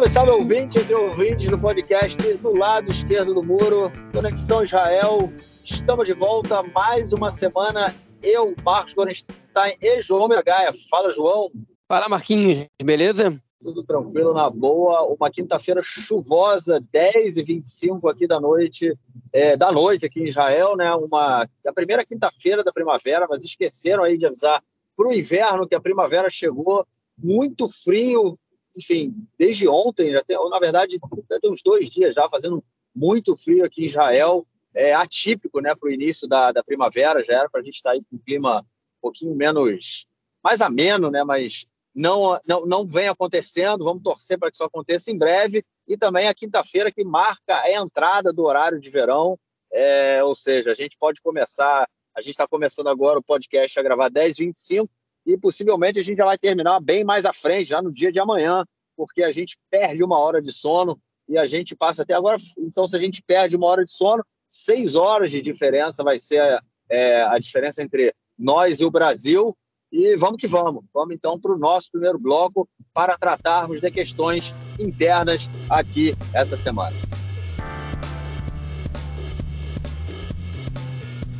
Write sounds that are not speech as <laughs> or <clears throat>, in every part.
Salve, salve ouvintes e ouvintes do podcast do lado esquerdo do muro, Conexão Israel. Estamos de volta mais uma semana. Eu, Marcos Gorenstein e João Mergaia. Fala, João. Fala, Marquinhos. Beleza? Tudo tranquilo, na boa. Uma quinta-feira chuvosa, 10 e 25 aqui da noite, é, da noite aqui em Israel, né? Uma, a primeira quinta-feira da primavera, mas esqueceram aí de avisar para o inverno que a primavera chegou. Muito frio, enfim, desde ontem, já tem, na verdade, tem uns dois dias já fazendo muito frio aqui em Israel. É atípico, né, para o início da, da primavera, já era para a gente estar tá aí com um clima um pouquinho menos, mais ameno, né, mas não, não, não vem acontecendo. Vamos torcer para que isso aconteça em breve. E também a quinta-feira, que marca a entrada do horário de verão. É, ou seja, a gente pode começar. A gente está começando agora o podcast a gravar 10h25 e possivelmente a gente já vai terminar bem mais à frente, já no dia de amanhã, porque a gente perde uma hora de sono e a gente passa até agora. Então, se a gente perde uma hora de sono, seis horas de diferença vai ser é, a diferença entre nós e o Brasil. E vamos que vamos. Vamos então para o nosso primeiro bloco para tratarmos de questões internas aqui essa semana.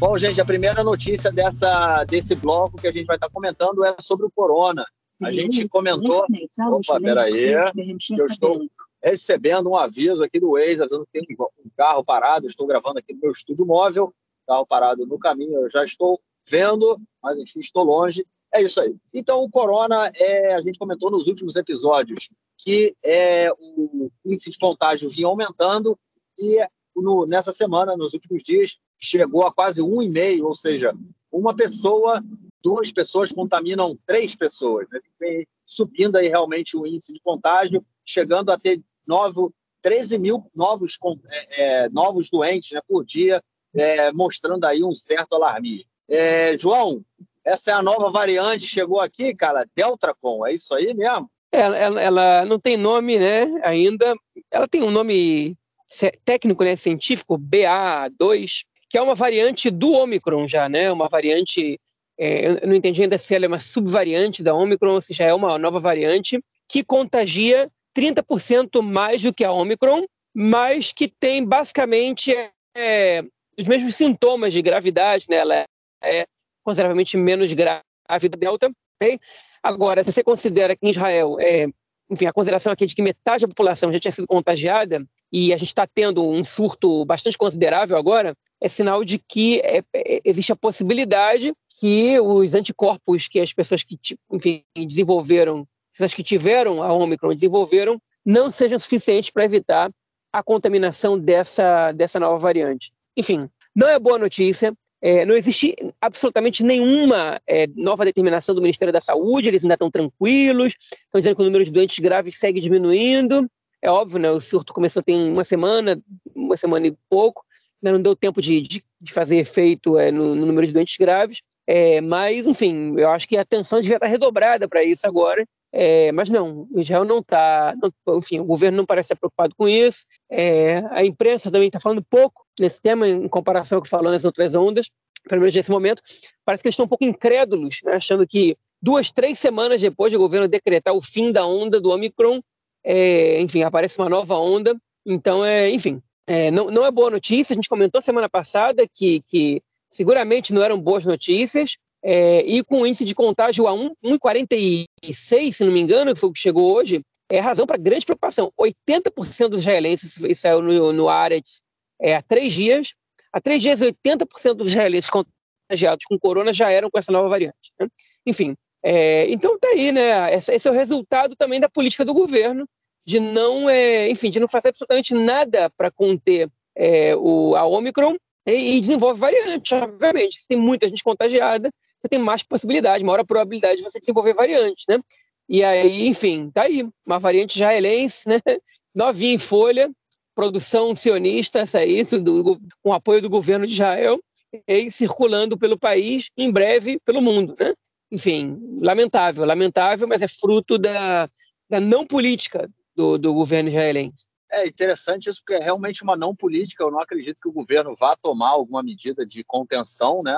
Bom, gente, a primeira notícia dessa, desse bloco que a gente vai estar comentando é sobre o corona. A gente comentou. Opa, peraí, eu estou recebendo um aviso aqui do Waze, avisando que tem um carro parado. estou gravando aqui no meu estúdio móvel, carro parado no caminho, eu já estou vendo, mas enfim, estou longe. É isso aí. Então, o corona, é, a gente comentou nos últimos episódios que é, o índice de contágio vinha aumentando e no, nessa semana, nos últimos dias, chegou a quase um e meio, ou seja, uma pessoa, duas pessoas contaminam três pessoas. Né? Subindo aí realmente o índice de contágio, chegando a ter novo, 13 mil novos, é, é, novos doentes né, por dia, é, mostrando aí um certo alarmismo. É, João, essa é a nova variante, chegou aqui, cara, Deltracon, é isso aí mesmo? Ela, ela, ela, não tem nome, né, ainda. Ela tem um nome técnico, né, científico, BA2, que é uma variante do Omicron já, né, uma variante, é, eu não entendi ainda se ela é uma subvariante da Omicron ou se já é uma nova variante, que contagia 30% mais do que a Omicron, mas que tem basicamente é, os mesmos sintomas de gravidade, né, ela é consideravelmente menos grave da Delta. Okay? Agora, se você considera que em Israel, é, enfim, a consideração aqui de que metade da população já tinha sido contagiada e a gente está tendo um surto bastante considerável agora, é sinal de que é, é, existe a possibilidade que os anticorpos que as pessoas que enfim, desenvolveram, as pessoas que tiveram a Omicron desenvolveram, não sejam suficientes para evitar a contaminação dessa, dessa nova variante. Enfim, não é boa notícia. É, não existe absolutamente nenhuma é, nova determinação do Ministério da Saúde, eles ainda estão tranquilos, estão dizendo que o número de doentes graves segue diminuindo. É óbvio, né, o surto começou tem uma semana, uma semana e pouco, ainda não deu tempo de, de, de fazer efeito é, no, no, número de doentes graves, é, mas, enfim, eu acho que a atenção devia estar redobrada para isso agora, é, mas não, Israel não está, enfim, o governo não parece estar preocupado com isso, é, a imprensa também está falando pouco nesse tema em comparação ao que falou nas outras ondas, pelo menos nesse momento, parece que eles estão um pouco incrédulos, né, achando que duas, três semanas depois do governo decretar o fim da onda do Omicron, é, enfim, aparece uma nova onda, então, é, enfim, é, não, não, é boa notícia, a gente comentou semana passada que, que seguramente não eram boas notícias, é, e com o índice de contágio a 1,46, se não me engano, que foi o que chegou hoje, é razão para grande preocupação. 80% dos israelenses, saiu no, no Aretz é, há três dias, há três dias 80% dos israelenses contagiados com corona já eram com essa nova variante. Né? Enfim, é, então tá aí, né? Esse, é o resultado também da política do governo de não, é, enfim, de não fazer absolutamente nada para conter é, o, a Omicron e, e, desenvolve variantes, obviamente. Se tem muita gente contagiada, você tem mais possibilidade, maior probabilidade de você desenvolver variantes, né? E aí, enfim, tá aí, uma variante israelense, né? <laughs> Novinha em folha, produção sionista, essa aí, do, com apoio do governo de Israel, e circulando pelo país, em breve pelo mundo, né? Enfim, lamentável, lamentável, mas é fruto da, da não política do, do governo israelense. É interessante isso, porque é realmente uma não política. Eu não acredito que o governo vá tomar alguma medida de contenção, né?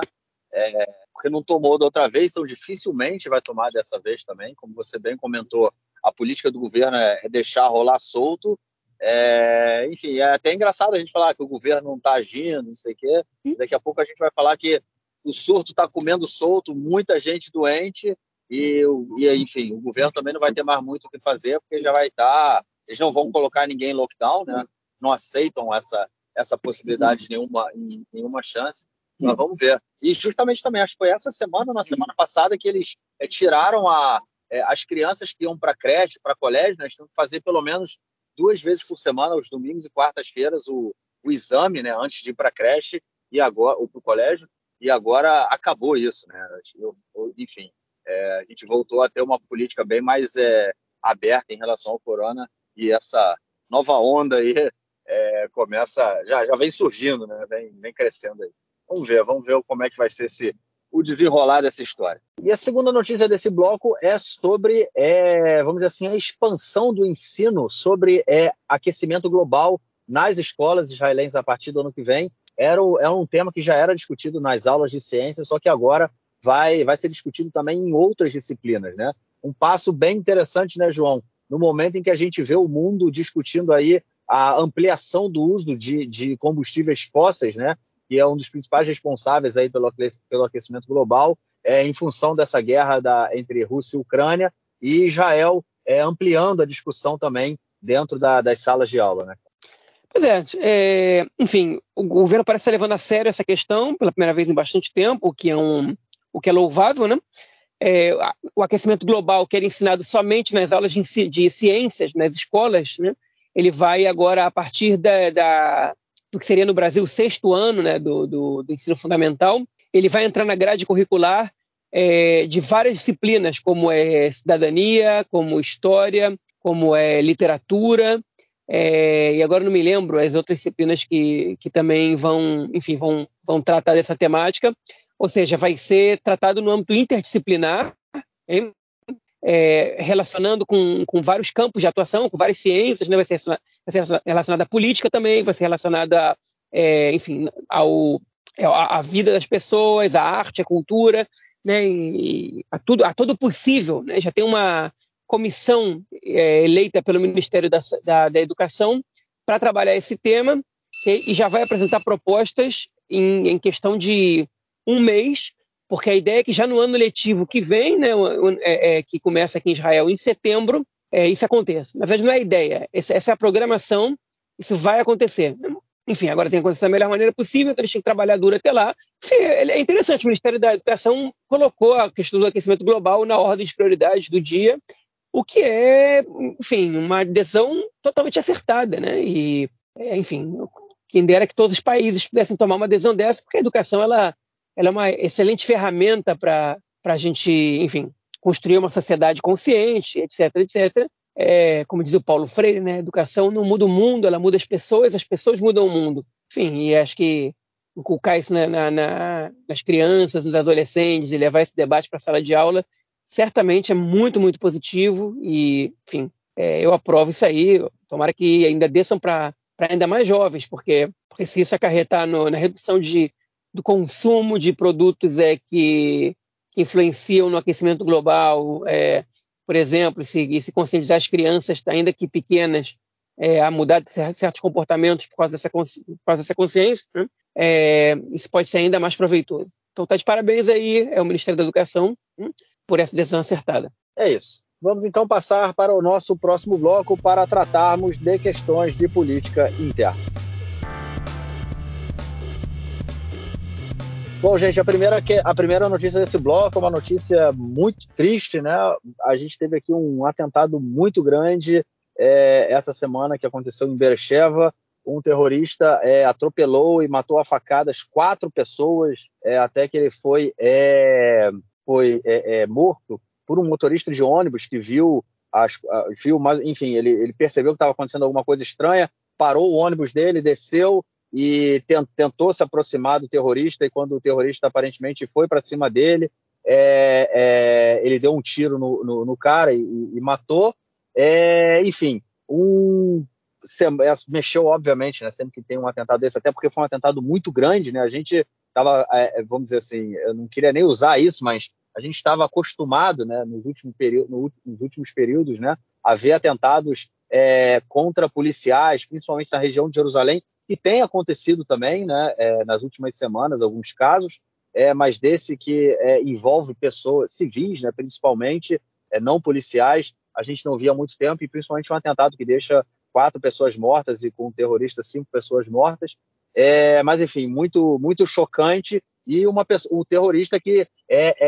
É, porque não tomou da outra vez, então dificilmente vai tomar dessa vez também. Como você bem comentou, a política do governo é, é deixar rolar solto. É, enfim, é até engraçado a gente falar que o governo não está agindo, não sei o quê. Daqui a pouco a gente vai falar que o surto está comendo solto, muita gente doente, e, e, enfim, o governo também não vai ter mais muito o que fazer, porque já vai estar. Tá, eles não vão colocar ninguém em lockdown, né? não aceitam essa, essa possibilidade, nenhuma, nenhuma chance. Mas vamos ver. E justamente também, acho que foi essa semana, na semana passada, que eles é, tiraram a, é, as crianças que iam para creche, para colégio, né, têm que fazer pelo menos duas vezes por semana, os domingos e quartas-feiras, o, o exame, né, antes de ir para creche e agora ou para o colégio. E agora acabou isso, né? Eu, eu, enfim, é, a gente voltou a ter uma política bem mais é, aberta em relação ao corona e essa nova onda aí é, começa, já, já vem surgindo, né? Vem, vem crescendo aí. Vamos ver, vamos ver como é que vai ser esse, o desenrolar dessa história. E a segunda notícia desse bloco é sobre, é, vamos dizer assim, a expansão do ensino sobre é, aquecimento global nas escolas israelenses a partir do ano que vem. Era, é um tema que já era discutido nas aulas de ciência, só que agora vai, vai ser discutido também em outras disciplinas, né? Um passo bem interessante, né, João? No momento em que a gente vê o mundo discutindo aí a ampliação do uso de, de combustíveis fósseis, né? que é um dos principais responsáveis aí pelo, pelo aquecimento global, é, em função dessa guerra da, entre Rússia e Ucrânia, e Israel é, ampliando a discussão também dentro da, das salas de aula. Né? Pois é, é, enfim, o governo parece estar levando a sério essa questão pela primeira vez em bastante tempo, o que é, um, o que é louvável, né? É, o aquecimento global, que era ensinado somente nas aulas de, de ciências, nas escolas, né? ele vai agora, a partir da, da, do que seria no Brasil o sexto ano né, do, do, do ensino fundamental. Ele vai entrar na grade curricular é, de várias disciplinas, como é cidadania, como história, como é literatura, é, e agora não me lembro as outras disciplinas que, que também vão, enfim, vão, vão tratar dessa temática. Ou seja, vai ser tratado no âmbito interdisciplinar, é, relacionando com, com vários campos de atuação, com várias ciências, né? vai, ser relacionada à política também, vai ser relacionada, é, enfim, ao, é, à, vida das pessoas, à arte, à cultura, né? E a, tudo, a todo possível. Né? Já tem uma comissão é, eleita pelo Ministério da, da, da Educação para trabalhar esse tema e já vai apresentar propostas em, em questão de um mês porque a ideia é que já no ano letivo que vem, né, é, é, que começa aqui em Israel em setembro, é, isso aconteça. Na verdade, não é a ideia, essa, essa, é a programação, isso vai acontecer. Enfim, agora tem que acontecer da melhor maneira possível, então eles têm que trabalhar duro até lá. Enfim, é interessante, o Ministério da Educação colocou a questão do aquecimento global na ordem de prioridades do dia, o que é, enfim, uma decisão totalmente acertada, né? E, é, enfim, quem dera que todos os países pudessem tomar uma decisão dessa, porque a educação, ela ela é uma excelente ferramenta para a gente, enfim, construir uma sociedade consciente, etc, etc. É, como diz o Paulo Freire, né, a educação não muda o mundo, ela muda as pessoas, as pessoas mudam o mundo. Enfim, e acho que inculcar isso na, na, na, nas crianças, nos adolescentes e levar esse debate para a sala de aula, certamente é muito, muito positivo e, enfim, é, eu aprovo isso aí. Tomara que ainda desçam para ainda mais jovens, porque, porque se isso acarretar no, na redução de do consumo de produtos é, que, que influenciam no aquecimento global, é, por exemplo, se, se conscientizar as crianças, ainda que pequenas, é, a mudar certos comportamentos por causa dessa, por causa dessa consciência, né? é, isso pode ser ainda mais proveitoso. Então, tá de parabéns aí, é o Ministério da Educação, hein, por essa decisão acertada. É isso. Vamos então passar para o nosso próximo bloco para tratarmos de questões de política interna. Bom, gente, a primeira, a primeira notícia desse bloco é uma notícia muito triste, né? A gente teve aqui um atentado muito grande é, essa semana que aconteceu em Beersheba. Um terrorista é, atropelou e matou a facadas quatro pessoas é, até que ele foi, é, foi é, é, morto por um motorista de ônibus que viu, as, viu mas, enfim, ele, ele percebeu que estava acontecendo alguma coisa estranha, parou o ônibus dele, desceu, e tentou se aproximar do terrorista, e quando o terrorista aparentemente foi para cima dele, é, é, ele deu um tiro no, no, no cara e, e matou. É, enfim, um, é, mexeu, obviamente, né, sempre que tem um atentado desse, até porque foi um atentado muito grande, né? A gente estava, é, é, vamos dizer assim, eu não queria nem usar isso, mas a gente estava acostumado, né, nos últimos, período, nos últimos períodos, né, haver atentados é, contra policiais, principalmente na região de Jerusalém, que tem acontecido também né, é, nas últimas semanas, alguns casos, é, mas desse que é, envolve pessoas civis, né, principalmente, é, não policiais, a gente não via há muito tempo, e principalmente um atentado que deixa quatro pessoas mortas e com um terrorista cinco pessoas mortas. É, mas, enfim, muito, muito chocante. E uma pessoa, terrorista que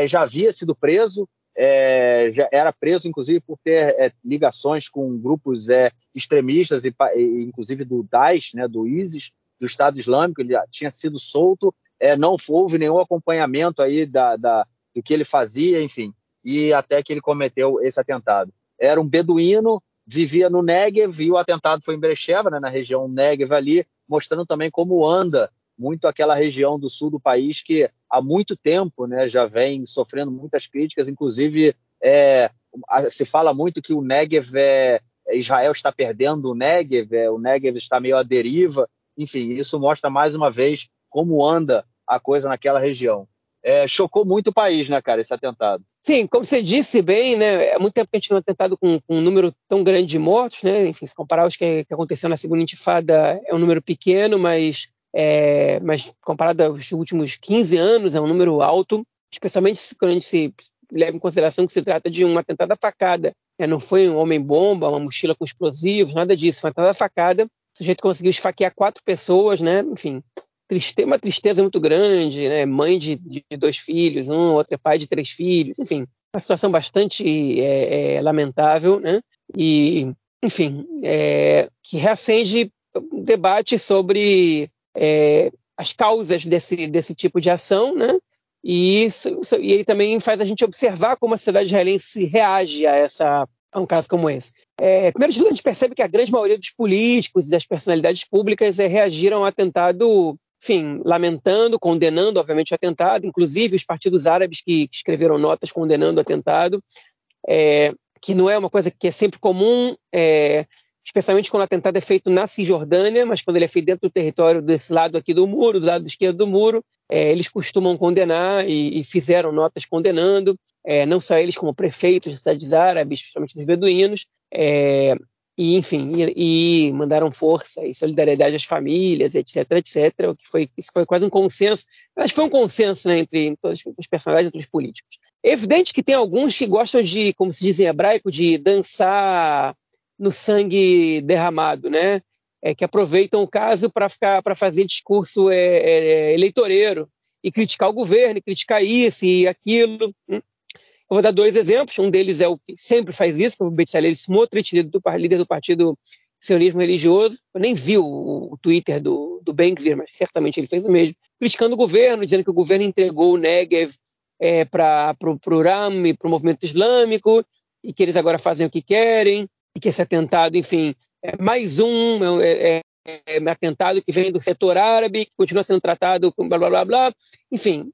já havia sido preso, é, já era preso, inclusive, por ter é, ligações com grupos é, extremistas, e, e, inclusive do Daesh, né, do ISIS, do Estado Islâmico, ele tinha sido solto, é, não houve nenhum acompanhamento aí da, da, do que ele fazia, enfim, e até que ele cometeu esse atentado. Era um beduíno, vivia no Negev, e o atentado foi em Brecheva, né, na região Negev ali, mostrando também como anda muito aquela região do sul do país que há muito tempo né, já vem sofrendo muitas críticas, inclusive é, se fala muito que o Negev é, Israel está perdendo o Negev, é, o Negev está meio à deriva, enfim, isso mostra mais uma vez como anda a coisa naquela região. É, chocou muito o país, né, cara, esse atentado. Sim, como você disse bem, né, há muito tempo que a gente não é atentado com, com, um número tão grande de mortos, né, enfim, se comparar os que, que aconteceu na segunda intifada, é um número pequeno, mas é, mas comparado aos últimos 15 anos, é um número alto, especialmente quando a gente se leva em consideração que se trata de uma tentada facada. Né? Não foi um homem-bomba, uma mochila com explosivos, nada disso. Foi uma tentada facada. O sujeito conseguiu esfaquear quatro pessoas, né? enfim, triste, uma tristeza muito grande, né? mãe de, de, dois filhos, um outro é pai de três filhos, enfim, uma situação bastante é, é, lamentável, né? E, enfim, é, que reacende um debate sobre é, as causas desse, desse tipo de ação, né? E, isso, e ele também faz a gente observar como a sociedade israelense reage a, essa, a um caso como esse. É, primeiro de tudo, a gente percebe que a grande maioria dos políticos e das personalidades públicas é, reagiram ao atentado, enfim, lamentando, condenando, obviamente, o atentado, inclusive os partidos árabes que escreveram notas condenando o atentado, é, que não é uma coisa que é sempre comum, é, especialmente quando o atentado é feito na Cisjordânia, mas quando ele é feito dentro do território desse lado aqui do muro, do lado esquerdo do muro, é, eles costumam condenar e, e fizeram notas condenando, é, não só eles como prefeitos de cidades árabes, principalmente dos beduínos, é, e enfim, e, e, mandaram força e solidariedade às famílias, etc, etc, o que foi, isso foi quase um consenso, que foi um consenso né, entre todos os personagens, entre os políticos. É evidente que tem alguns que gostam de, como se diz em hebraico, de dançar no sangue derramado, né? É, que aproveitam o caso para ficar para fazer discurso é, é, eleitoreiro e criticar o governo, e criticar isso e aquilo. Hum. Eu vou dar dois exemplos. Um deles é o que sempre faz isso, que é o Bezalel Smotrich, líder do, partido sionismo religioso. Eu nem vi o, o Twitter do, do Ben-Gvir, mas certamente ele fez o mesmo. Criticando o governo, dizendo que o governo entregou o Negev é, para o RAM para o movimento islâmico e que eles agora fazem o que querem e que esse atentado, enfim, é mais um é, é, é, atentado que vem do setor árabe, que continua sendo tratado com blá blá blá blá, enfim,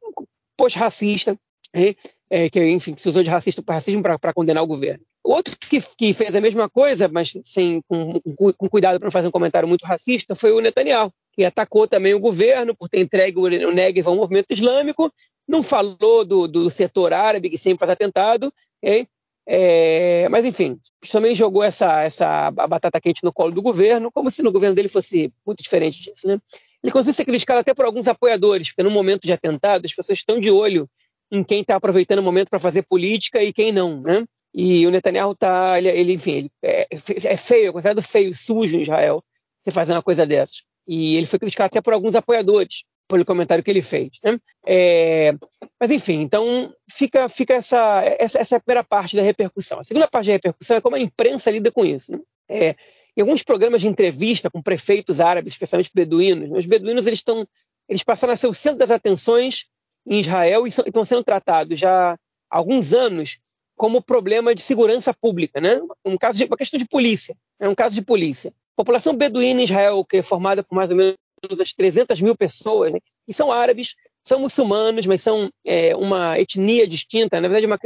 pós-racista, né? é, que enfim que se usou de racista racismo para condenar o governo. Outro que, que, fez a mesma coisa, mas sem com, com cuidado para não fazer um comentário muito racista, foi o Netanyahu, que atacou também o governo por ter entregue o Negev ao movimento islâmico, não falou do, do setor árabe que sempre faz atentado, okay? É, mas, enfim, também jogou essa, essa batata quente no colo do governo, como se no governo dele fosse muito diferente disso. Né? Ele conseguiu ser criticado até por alguns apoiadores, porque no momento de atentado as pessoas estão de olho em quem está aproveitando o momento para fazer política e quem não. Né? E o Netanyahu está, ele, ele, enfim, ele é, é feio, é considerado feio, sujo em Israel, você fazer uma coisa dessas. E ele foi criticado até por alguns apoiadores pelo comentário que ele fez. Né? É, mas enfim, então fica, fica essa, essa, essa, é a primeira parte da repercussão. A segunda parte da repercussão é como a imprensa lida com isso. Né? É, em alguns programas de entrevista com prefeitos árabes, especialmente beduínos, os beduínos eles estão eles passaram a ser o centro das atenções em Israel e estão sendo tratados já há alguns anos como problema de segurança pública, né? Um caso de uma questão de polícia, é um caso de polícia. A população beduína em Israel, que é formada por mais ou menos as 300 mil pessoas, né, que são árabes, são muçulmanos, mas são é, uma etnia distinta, na verdade, uma,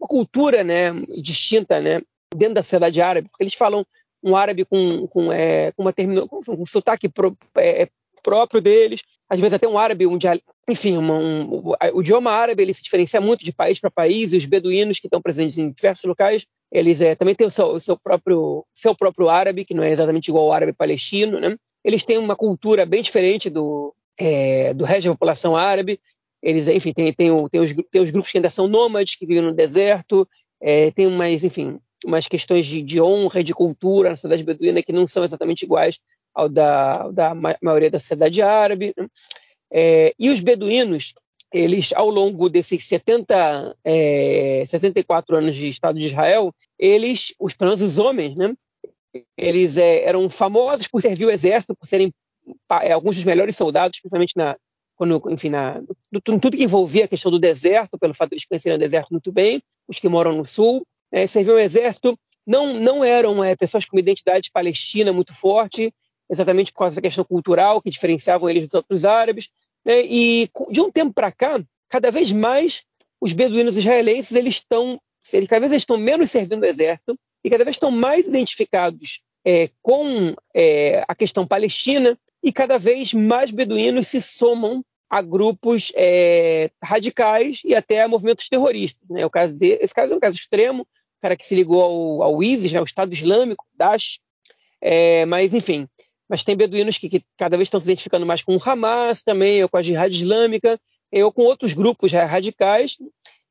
uma cultura né, distinta né, dentro da sociedade árabe, porque eles falam um árabe com, com, é, com uma termino, com um sotaque pro, é, próprio deles, às vezes até um árabe, um enfim, uma, um, o idioma árabe ele se diferencia muito de país para país, e os beduínos que estão presentes em diversos locais Eles é, também têm o seu, o seu, próprio, seu próprio árabe, que não é exatamente igual ao árabe palestino, né? Eles têm uma cultura bem diferente do, é, do resto da população árabe. Eles, enfim, tem, os, os grupos que ainda são nômades, que vivem no deserto, é, tem umas, enfim, umas questões de, de honra de cultura na cidade beduína que não são exatamente iguais ao da, da maioria da sociedade árabe. É, e os beduínos, eles, ao longo desses 70, é, 74 anos de Estado de Israel, eles, os, pelo menos os homens, né, eles é, eram famosos por servir o exército, por serem é, alguns dos melhores soldados, principalmente na, quando, enfim, na, tudo que envolvia a questão do deserto, pelo fato de eles conhecerem o deserto muito bem, os que moram no sul, é, serviam o exército, não, não eram é, pessoas com identidade palestina muito forte, exatamente por causa da questão cultural que diferenciavam eles dos outros árabes, né? E de um tempo para cá, cada vez mais os beduínos israelenses eles estão, cada vez eles estão menos servindo o exército e cada vez estão mais identificados é, com é, a questão palestina e cada vez mais beduínos se somam a grupos é, radicais e até a movimentos terroristas. Né? O caso de, esse caso é um caso extremo, o cara que se ligou ao, ao ISIS, né, ao Estado Islâmico, Daesh, é, mas enfim, mas tem beduínos que, que, cada vez estão se identificando mais com o Hamas também, ou com a Jihad Islâmica, ou com outros grupos radicais,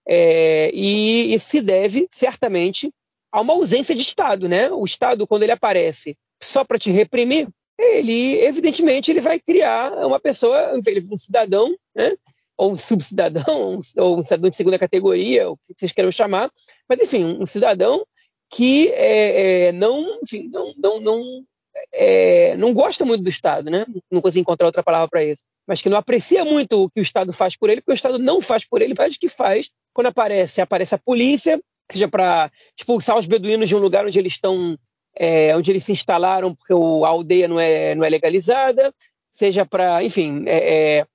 é, e isso se deve, certamente, a uma ausência de Estado. Né? O Estado, quando ele aparece só para te reprimir, ele, evidentemente, ele vai criar uma pessoa, um cidadão, né? ou um subcidadão, <laughs> ou um cidadão de segunda categoria, o que vocês queiram chamar, mas, enfim, um cidadão que é, é, não, enfim, não, não, não é, não gosta muito do Estado, né? não consigo encontrar outra palavra para isso, mas que não aprecia muito o que o Estado faz por ele, porque o Estado não faz por ele, faz o que faz quando aparece, aparece a polícia, seja para expulsar os beduínos de um lugar onde eles estão, é, onde eles se instalaram, porque o, a aldeia não é, não é legalizada, seja para, enfim, é, é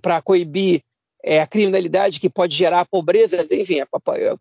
para coibir é, a criminalidade que pode gerar a pobreza, enfim,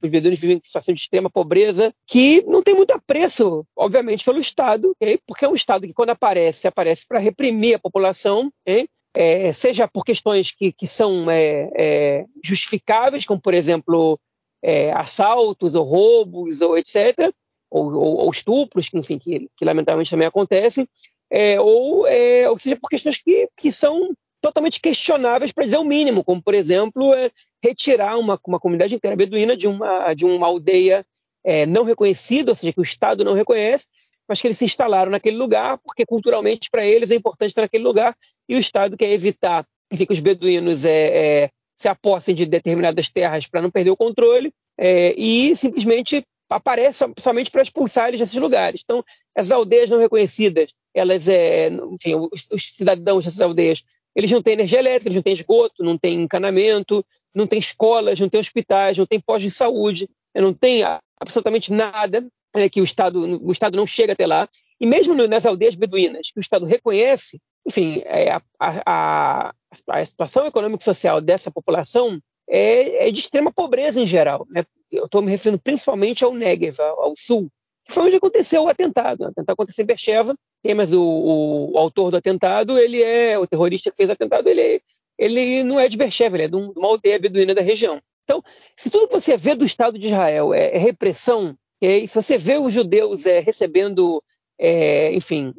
os beduínos vivem em situação de extrema pobreza, que não tem muito apreço, obviamente, pelo Estado, okay? porque é um Estado que, quando aparece, aparece para reprimir a população, okay? é, seja por questões que, que são é, é justificáveis, como, por exemplo, é, assaltos ou roubos, ou etc., ou, ou, ou estupros, que, enfim, que, que, lamentavelmente também acontecem, é, ou, ou seja por questões que, que são totalmente questionáveis, para dizer o mínimo, como, por exemplo, é retirar uma, uma comunidade inteira beduína de uma, de uma aldeia é, não reconhecida, ou seja, que o Estado não reconhece, mas que eles se instalaram naquele lugar porque culturalmente para eles é importante estar naquele lugar e o Estado quer evitar enfim, que os beduínos é, é, se apossem de determinadas terras para não perder o controle é, e simplesmente aparece somente para expulsar eles desses lugares. Então, as aldeias não reconhecidas, elas, é, enfim, os, os cidadãos dessas aldeias eles não têm energia elétrica, eles não têm esgoto, não têm encanamento, não têm escolas, não têm hospitais, não têm pós de saúde, né, não tem absolutamente nada é, que o Estado, o Estado não chega até lá. E mesmo nas aldeias beduínas, que o Estado reconhece, enfim, é, a, a, a, situação econômica e social dessa população é, é de extrema pobreza em geral. Né? Eu estou me referindo principalmente ao Negev, ao sul, que foi onde aconteceu o atentado. O atentado aconteceu em Bercheva, mas o, o, o, autor do atentado, ele é o terrorista que fez o atentado, ele, ele não é de Beersheba, ele é de uma aldeia beduína da região. Então, se tudo que você vê do Estado de Israel é, é repressão, é, se você vê os judeus é, recebendo, é, enfim,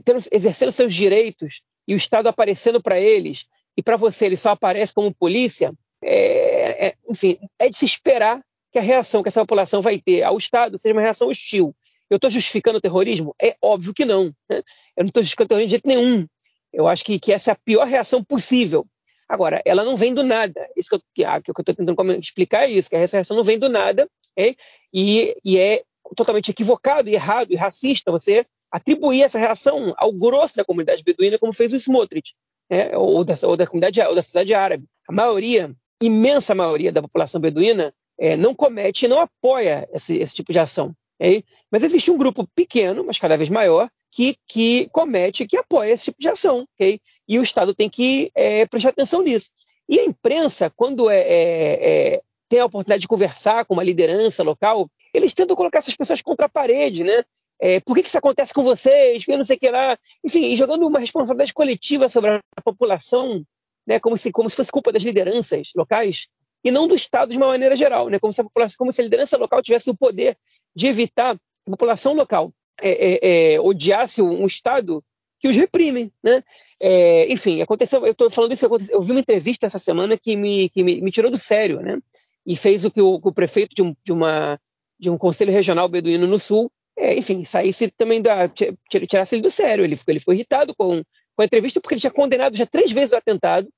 tendo, exercendo seus direitos e o Estado aparecendo para eles, e para você ele só aparece como polícia, é, é, enfim, é de se esperar que a reação que essa população vai ter ao Estado seja uma reação hostil. Eu estou justificando o terrorismo? É óbvio que não. Né? Eu não estou justificando o terrorismo de jeito nenhum. Eu acho que, que essa é a pior reação possível. Agora, ela não vem do nada. Isso que eu ah, estou tentando explicar é isso, que essa reação não vem do nada e, e é totalmente equivocado, errado e racista você atribuir essa reação ao grosso da comunidade beduína, como fez o Smotrich, né? ou, da, ou, da, comunidade ou da cidade árabe. A maioria, imensa maioria da população beduína, é, não comete e não apoia esse, esse tipo de ação. Okay? Mas existe um grupo pequeno, mas cada vez maior, que, que comete, que apoia esse tipo de ação. Okay? E o Estado tem que é, prestar atenção nisso. E a imprensa, quando é, é, é, tem a oportunidade de conversar com uma liderança local, eles tentam colocar essas pessoas contra a parede, né? É, por que, que isso acontece com vocês? Eu não sei o que lá. Enfim, jogando uma responsabilidade coletiva sobre a população, né? como, se, como se fosse culpa das lideranças locais. e não do Estado de uma maneira geral, né? como, se a população, como se a liderança local tivesse o poder de evitar que a população local é, é, é, odiasse um Estado que os reprime. Né? É, enfim, aconteceu, eu estou falando isso, eu vi uma entrevista essa semana que me, que me, me tirou do sério, né? e fez o que o, o prefeito de um, de, uma, de um conselho regional beduíno no Sul, é, enfim, saísse também da. tirasse ele do sério. Ele ficou, ele ficou irritado com, com a entrevista porque ele tinha condenado já três vezes o atentado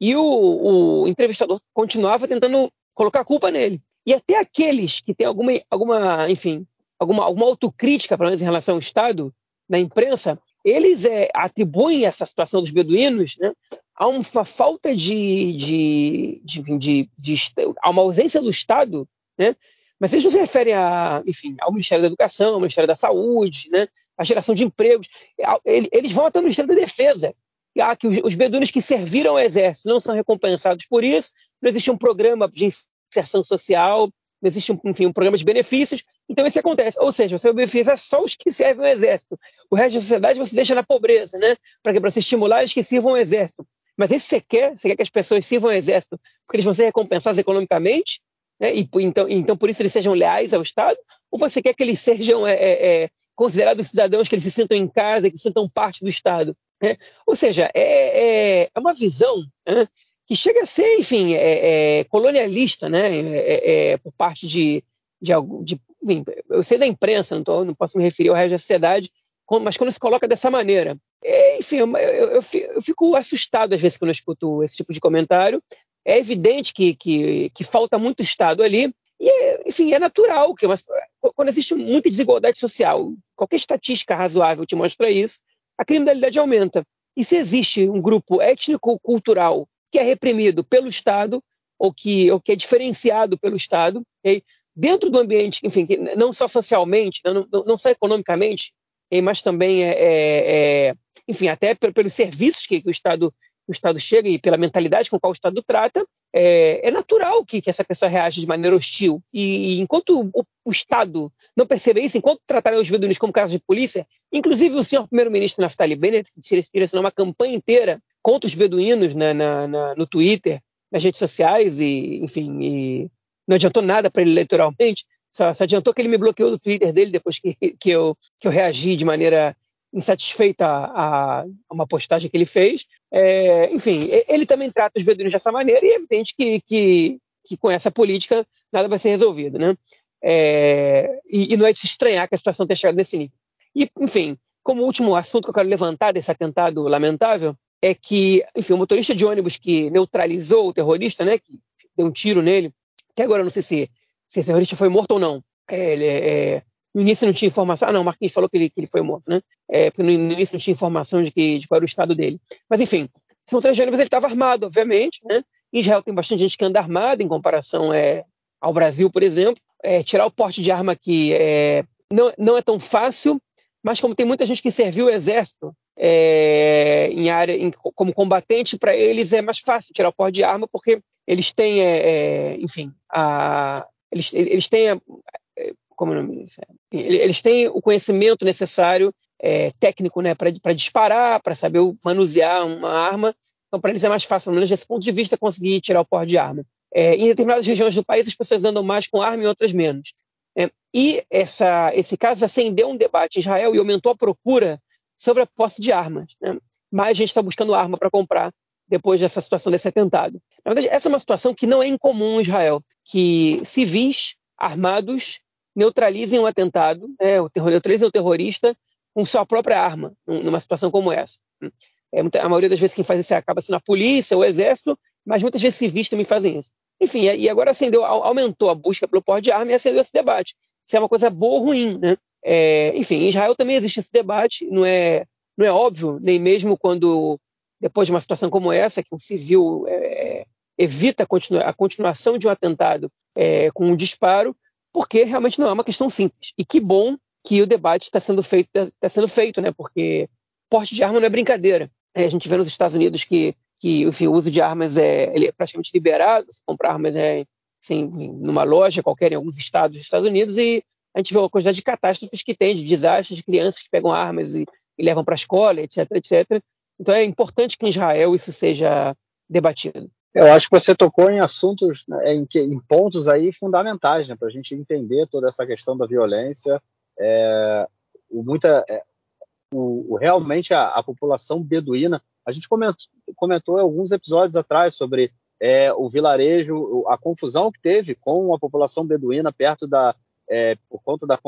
e o, o entrevistador continuava tentando colocar a culpa nele. E até aqueles que têm alguma, alguma enfim, alguma, alguma autocrítica, pelo menos em relação ao Estado, na imprensa, eles é, atribuem essa situação dos beduínos né, a uma falta de, de, de, de, de, a uma ausência do Estado, né, mas eles não se referem a, enfim, ao Ministério da Educação, ao Ministério da Saúde, né, à geração de empregos. Eles vão até o Ministério da Defesa, ah, que os, os beduínos que serviram ao exército não são recompensados por isso, não existe um programa de inserção social, não existe um, enfim, um programa de benefícios, então isso acontece. Ou seja, você beneficia só os que servem ao exército. O resto da sociedade você deixa na pobreza, né? Para você estimular os que sirvam ao exército. Mas isso você quer? Você quer que as pessoas sirvam ao exército porque eles vão ser recompensados economicamente? Né? E, então, então, por isso eles sejam leais ao Estado? Ou você quer que eles sejam é, é, é considerados cidadãos, que eles se sintam em casa, que se sintam parte do Estado? Né? Ou seja, é, é, é uma visão né, que chega a ser, enfim, é, colonialista, né, por parte de, de, de enfim, eu sei da imprensa, não, tô, não, posso me referir ao resto da sociedade, mas quando se coloca dessa maneira, enfim, eu, eu, eu, fico assustado às vezes quando eu escuto esse tipo de comentário. É evidente que, que, que falta muito Estado ali, e, enfim, é natural que mas, quando existe muita desigualdade social, qualquer estatística razoável te mostra isso, a criminalidade aumenta. E se existe um grupo étnico-cultural que é reprimido pelo Estado, ou que, ou que é diferenciado pelo Estado, okay? dentro do ambiente, enfim, não só socialmente, não, não, não só economicamente, mas também, é, é, é enfim, até pelos serviços que, que o Estado o Estado chega e pela mentalidade com qual o Estado trata, é, é natural que, que, essa pessoa reaja de maneira hostil. E, e enquanto o, o, Estado não perceber isso, enquanto tratarem os beduínos como casos de polícia, inclusive o senhor primeiro-ministro Naftali Bennett, que direcionou uma campanha inteira contra os beduínos na, na, na, no Twitter, nas redes sociais, e, enfim, e não adiantou nada para ele eleitoralmente, só, só, adiantou que ele me bloqueou do Twitter dele depois que, que, eu, que eu reagi de maneira insatisfeita a, a, uma postagem que ele fez. É, enfim, ele também trata os beduínos dessa maneira e é evidente que, que, que com essa política nada vai ser resolvido. Né? É, e, e, não é de se estranhar que a situação tenha chegado nesse nível. E, enfim, como último assunto que eu quero levantar desse atentado lamentável, é que, enfim, o motorista de ônibus que neutralizou o terrorista, né, que deu um tiro nele, até agora eu não sei se, se esse terrorista foi morto ou não. É, ele, é, no início não tinha informação. Ah, não, o Marquinhos falou que ele, que ele foi morto, né? É, porque no início não tinha informação de, que, de qual era o estado dele. Mas, enfim, são transgêneros, ele estava armado, obviamente, né? Israel tem bastante gente que anda armada em comparação é, ao Brasil, por exemplo. É, tirar o porte de arma aqui é, não, não é tão fácil, mas como tem muita gente que serviu o exército é, em área em, como combatente, para eles é mais fácil tirar o porte de arma porque eles têm, é, é, enfim, a, eles, eles têm a, como nome eles têm o conhecimento necessário é, técnico né, para disparar, para saber manusear uma arma. Então, para eles é mais fácil, pelo menos desse ponto de vista, conseguir tirar o porte de arma. É, em determinadas regiões do país, as pessoas andam mais com arma e outras menos. É, e essa, esse caso acendeu um debate em Israel e aumentou a procura sobre a posse de armas. Né? Mais gente está buscando arma para comprar depois dessa situação desse atentado. Na verdade, essa é uma situação que não é incomum em Israel, que civis armados neutralizem um atentado, né, o terror, neutralizem o terrorista com sua própria arma, numa situação como essa. É, a maioria das vezes quem faz isso acaba sendo a polícia, o exército, mas muitas vezes civis também fazem isso. Enfim, e agora acendeu, aumentou a busca pelo porte de arma e acendeu esse debate. Se é uma coisa boa ou ruim, né? É, enfim, em Israel também existe esse debate, não é, não é óbvio, nem mesmo quando, depois de uma situação como essa, que um civil é, evita a, continua, a, continuação de um atentado é, com um disparo, porque realmente não é uma questão simples. E que bom que o debate está sendo feito, está sendo feito, né? Porque porte de arma não é brincadeira. É, a gente vê nos Estados Unidos que, que enfim, o uso de armas é, é praticamente liberado. Você comprar armas é, assim, numa loja qualquer em alguns estados dos Estados Unidos e a gente vê a quantidade de catástrofes que tem, de desastres de crianças que pegam armas e, e levam para a escola, etc, etc. Então é importante que em Israel isso seja debatido. Eu acho que você tocou em assuntos, né, em, em pontos aí fundamentais, né, para a gente entender toda essa questão da violência. É, o, muita, é, o, o, realmente a, a, população beduína, a gente comentou, comentou alguns episódios atrás sobre é, o vilarejo, a confusão que teve com a população beduína perto da, é, por conta da,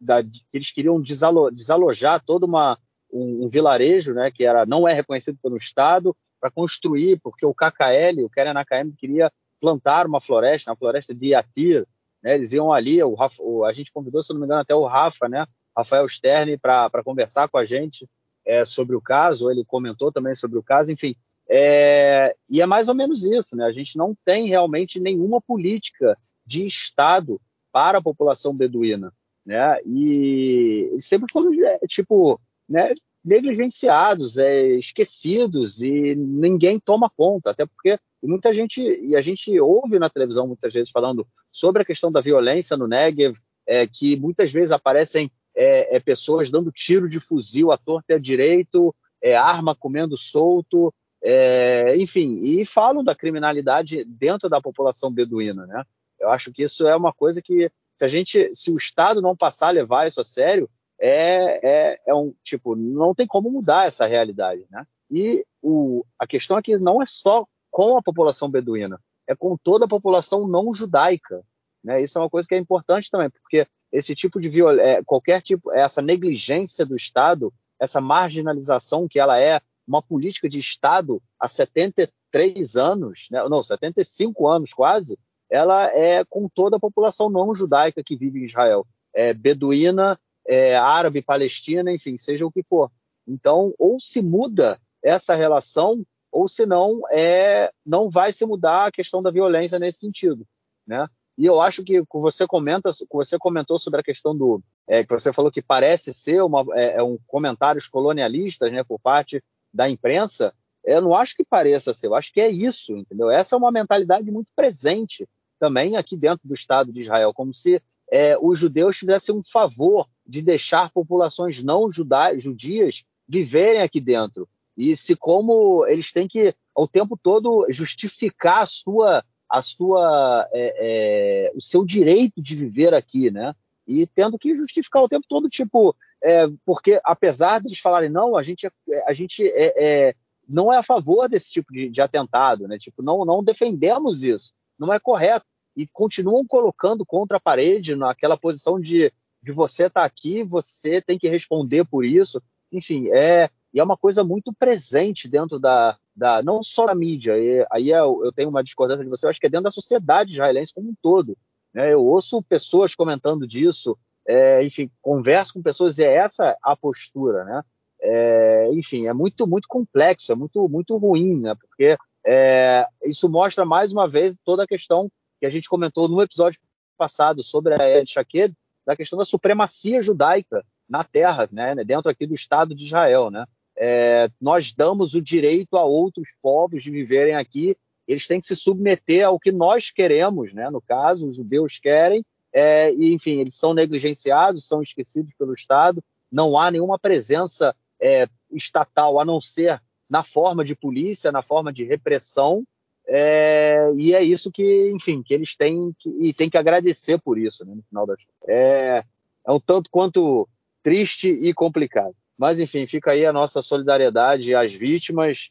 da, que eles queriam desalo, desalojar toda uma um, um, vilarejo, né, que era não é reconhecido pelo Estado, para construir, porque o KKL, o Keren AKM, queria plantar uma floresta, uma floresta de Iatir, né, eles iam ali, o, Rafa, o, a gente convidou, se não me engano, até o Rafa, né, Rafael Stern, para conversar com a gente é, sobre o caso, ele comentou também sobre o caso, enfim, é, e é mais ou menos isso, né, a gente não tem realmente nenhuma política de Estado para a população beduína, né, e sempre foram, é, tipo, né, negligenciados, é, esquecidos e ninguém toma conta, até porque muita gente e a gente ouve na televisão muitas vezes falando sobre a questão da violência no Negev, é, que muitas vezes aparecem é, é pessoas dando tiro de fuzil à torta e à direito, é, arma comendo solto, é, enfim, e falam da criminalidade dentro da população beduína, né? Eu acho que isso é uma coisa que se a gente, se o Estado não passar a levar isso a sério, é, é, é um tipo, não tem como mudar essa realidade, né? E o, a questão é que não é só com a população beduína, é com toda a população não judaica. Né? Isso é uma coisa que é importante também, porque esse tipo de violência, é, qualquer tipo, essa negligência do Estado, essa marginalização que ela é uma política de Estado há 73 anos, né? não, 75 anos quase, ela é com toda a população não judaica que vive em Israel, é beduína é, árabe, palestina, enfim, seja o que for. Então, ou se muda essa relação, ou se não, é, não vai se mudar a questão da violência nesse sentido, né? E eu acho que você comenta, você comentou sobre a questão do é, que você falou que parece ser uma, é, é um comentários colonialistas, né, por parte da imprensa. Eu não acho que pareça ser, eu acho que é isso, entendeu? Essa é uma mentalidade muito presente também aqui dentro do Estado de Israel, como se é, os judeus fizessem um favor de deixar populações não judias viverem aqui dentro. E se como eles têm que, o tempo todo, justificar a sua, a sua, é, é, o seu direito de viver aqui, né? E tendo que justificar o tempo todo, tipo, é, porque apesar de eles falarem não, a gente, é, a gente é, é, não é a favor desse tipo de, de atentado, né? Tipo, não, não defendemos isso, não é correto e continuam colocando contra a parede naquela posição de, de você estar tá aqui, você tem que responder por isso. Enfim, é, é uma coisa muito presente dentro da, da não só da mídia, e, aí eu, é eu, tenho uma discordância de você, eu acho que é dentro da sociedade israelense como um todo. Né? Eu ouço pessoas comentando disso, é, enfim, converso com pessoas e é essa a postura, né? É, enfim, é muito, muito complexo, é muito, muito ruim, né? Porque é, isso mostra mais uma vez toda a questão que a gente comentou no episódio passado sobre a El Shaked, da questão da supremacia judaica na terra, né, dentro aqui do Estado de Israel. Né? É, nós damos o direito a outros povos de viverem aqui, eles têm que se submeter ao que nós queremos, né? no caso, os judeus querem, é, e enfim, eles são negligenciados, são esquecidos pelo Estado, não há nenhuma presença é, estatal a não ser na forma de polícia, na forma de repressão, é, e é isso que, enfim, que eles têm que, e têm que agradecer por isso, né, no final das contas. É, é um tanto quanto triste e complicado. Mas, enfim, fica aí a nossa solidariedade às vítimas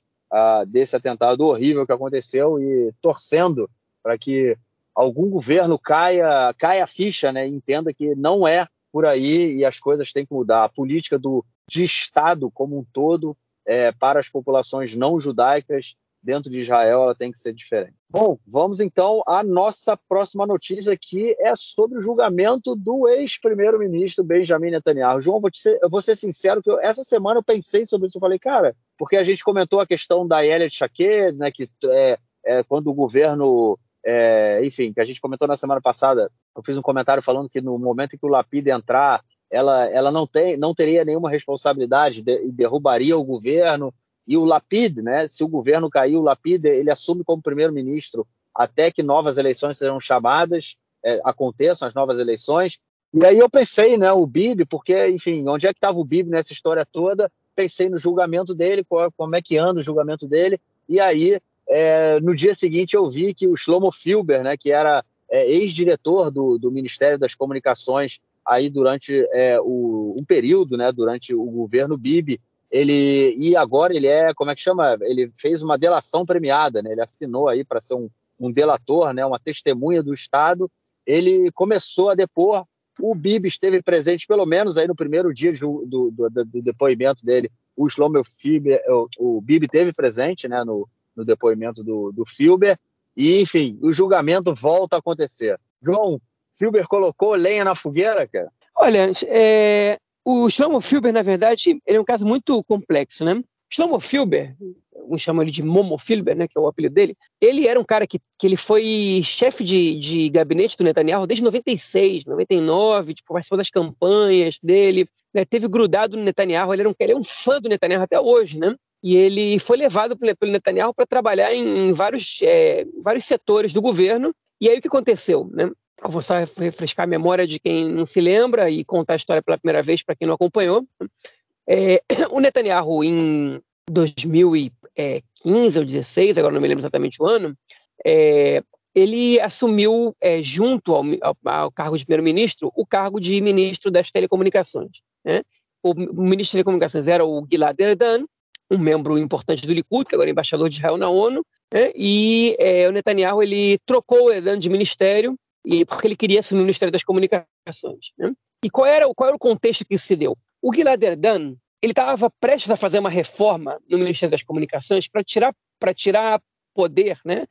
desse atentado horrível que aconteceu e torcendo para que algum governo caia, caia a ficha né, e entenda que não é por aí e as coisas têm que mudar. A política do, de Estado como um todo é, para as populações não judaicas dentro de Israel ela tem que ser diferente. Bom, vamos então à nossa próxima notícia que é sobre o julgamento do ex-primeiro-ministro Benjamin Netanyahu. João, vou, ser, vou ser sincero que eu, essa semana eu pensei sobre isso, eu falei, cara, porque a gente comentou a questão da Elia Shaked, né, que é, é, quando o governo, é, enfim, que a gente comentou na semana passada, eu fiz um comentário falando que no momento em que o Lapid entrar, ela, ela não, tem, não teria nenhuma responsabilidade e derrubaria o governo, e o Lapid, né, se o governo cair, o Lapid ele assume como primeiro-ministro até que novas eleições sejam chamadas, é, aconteçam as novas eleições. E aí eu pensei, né, o Bibi, porque, enfim, onde é que estava o Bibi nessa história toda? Pensei no julgamento dele, como é que anda o julgamento dele, e aí é, no dia seguinte eu vi que o Shlomo Filber, né, que era é, ex-diretor do, do, Ministério das Comunicações aí durante é, o, um período, né, durante o governo Bibi, ele e agora ele é, como é que chama? Ele fez uma delação premiada, né? Ele assinou aí para ser um, um delator, né, uma testemunha do Estado. Ele começou a depor. O Bibi esteve presente pelo menos aí no primeiro dia do, do, do, do depoimento dele. O Shlomo Filber, o, o Bibi teve presente, né, no, no depoimento do, do Filber. E, enfim, o julgamento volta a acontecer. João, Filber colocou lenha na fogueira, cara? Olha, é, o Shlomo Filber, na verdade, ele é um caso muito complexo, né? Shlomo Filber, vamos chamar ele de Momo Filber, né, que é o apelido dele, ele era um cara que, que ele foi chefe de, de gabinete do Netanyahu desde 96, 99, tipo, participou das campanhas dele, né, teve grudado no Netanyahu, ele, era um, ele é um fã do Netanyahu até hoje, né? e ele foi levado pelo Netanyahu para trabalhar em, vários, é, vários setores do governo. E aí o que aconteceu? Né? Vou só refrescar a memória de quem não se lembra e contar a história pela primeira vez para quem não acompanhou. É, <clears throat> o Netanyahu, em 2015 ou 2016, agora não me lembro exatamente o ano, é, ele assumiu, é, junto ao, ao, cargo de primeiro-ministro, o cargo de ministro das telecomunicações. Né? O, o ministro das telecomunicações era o Gilad Erdan, um membro importante do Likud, que agora é embaixador de Israel na ONU, né? e é, o Netanyahu ele trocou o Edan de ministério e porque ele queria assumir o Ministério das Comunicações. Né? E qual era, qual era o contexto que se deu? O Gilad Erdan ele estava prestes a fazer uma reforma no Ministério das Comunicações para tirar para tirar poder, né?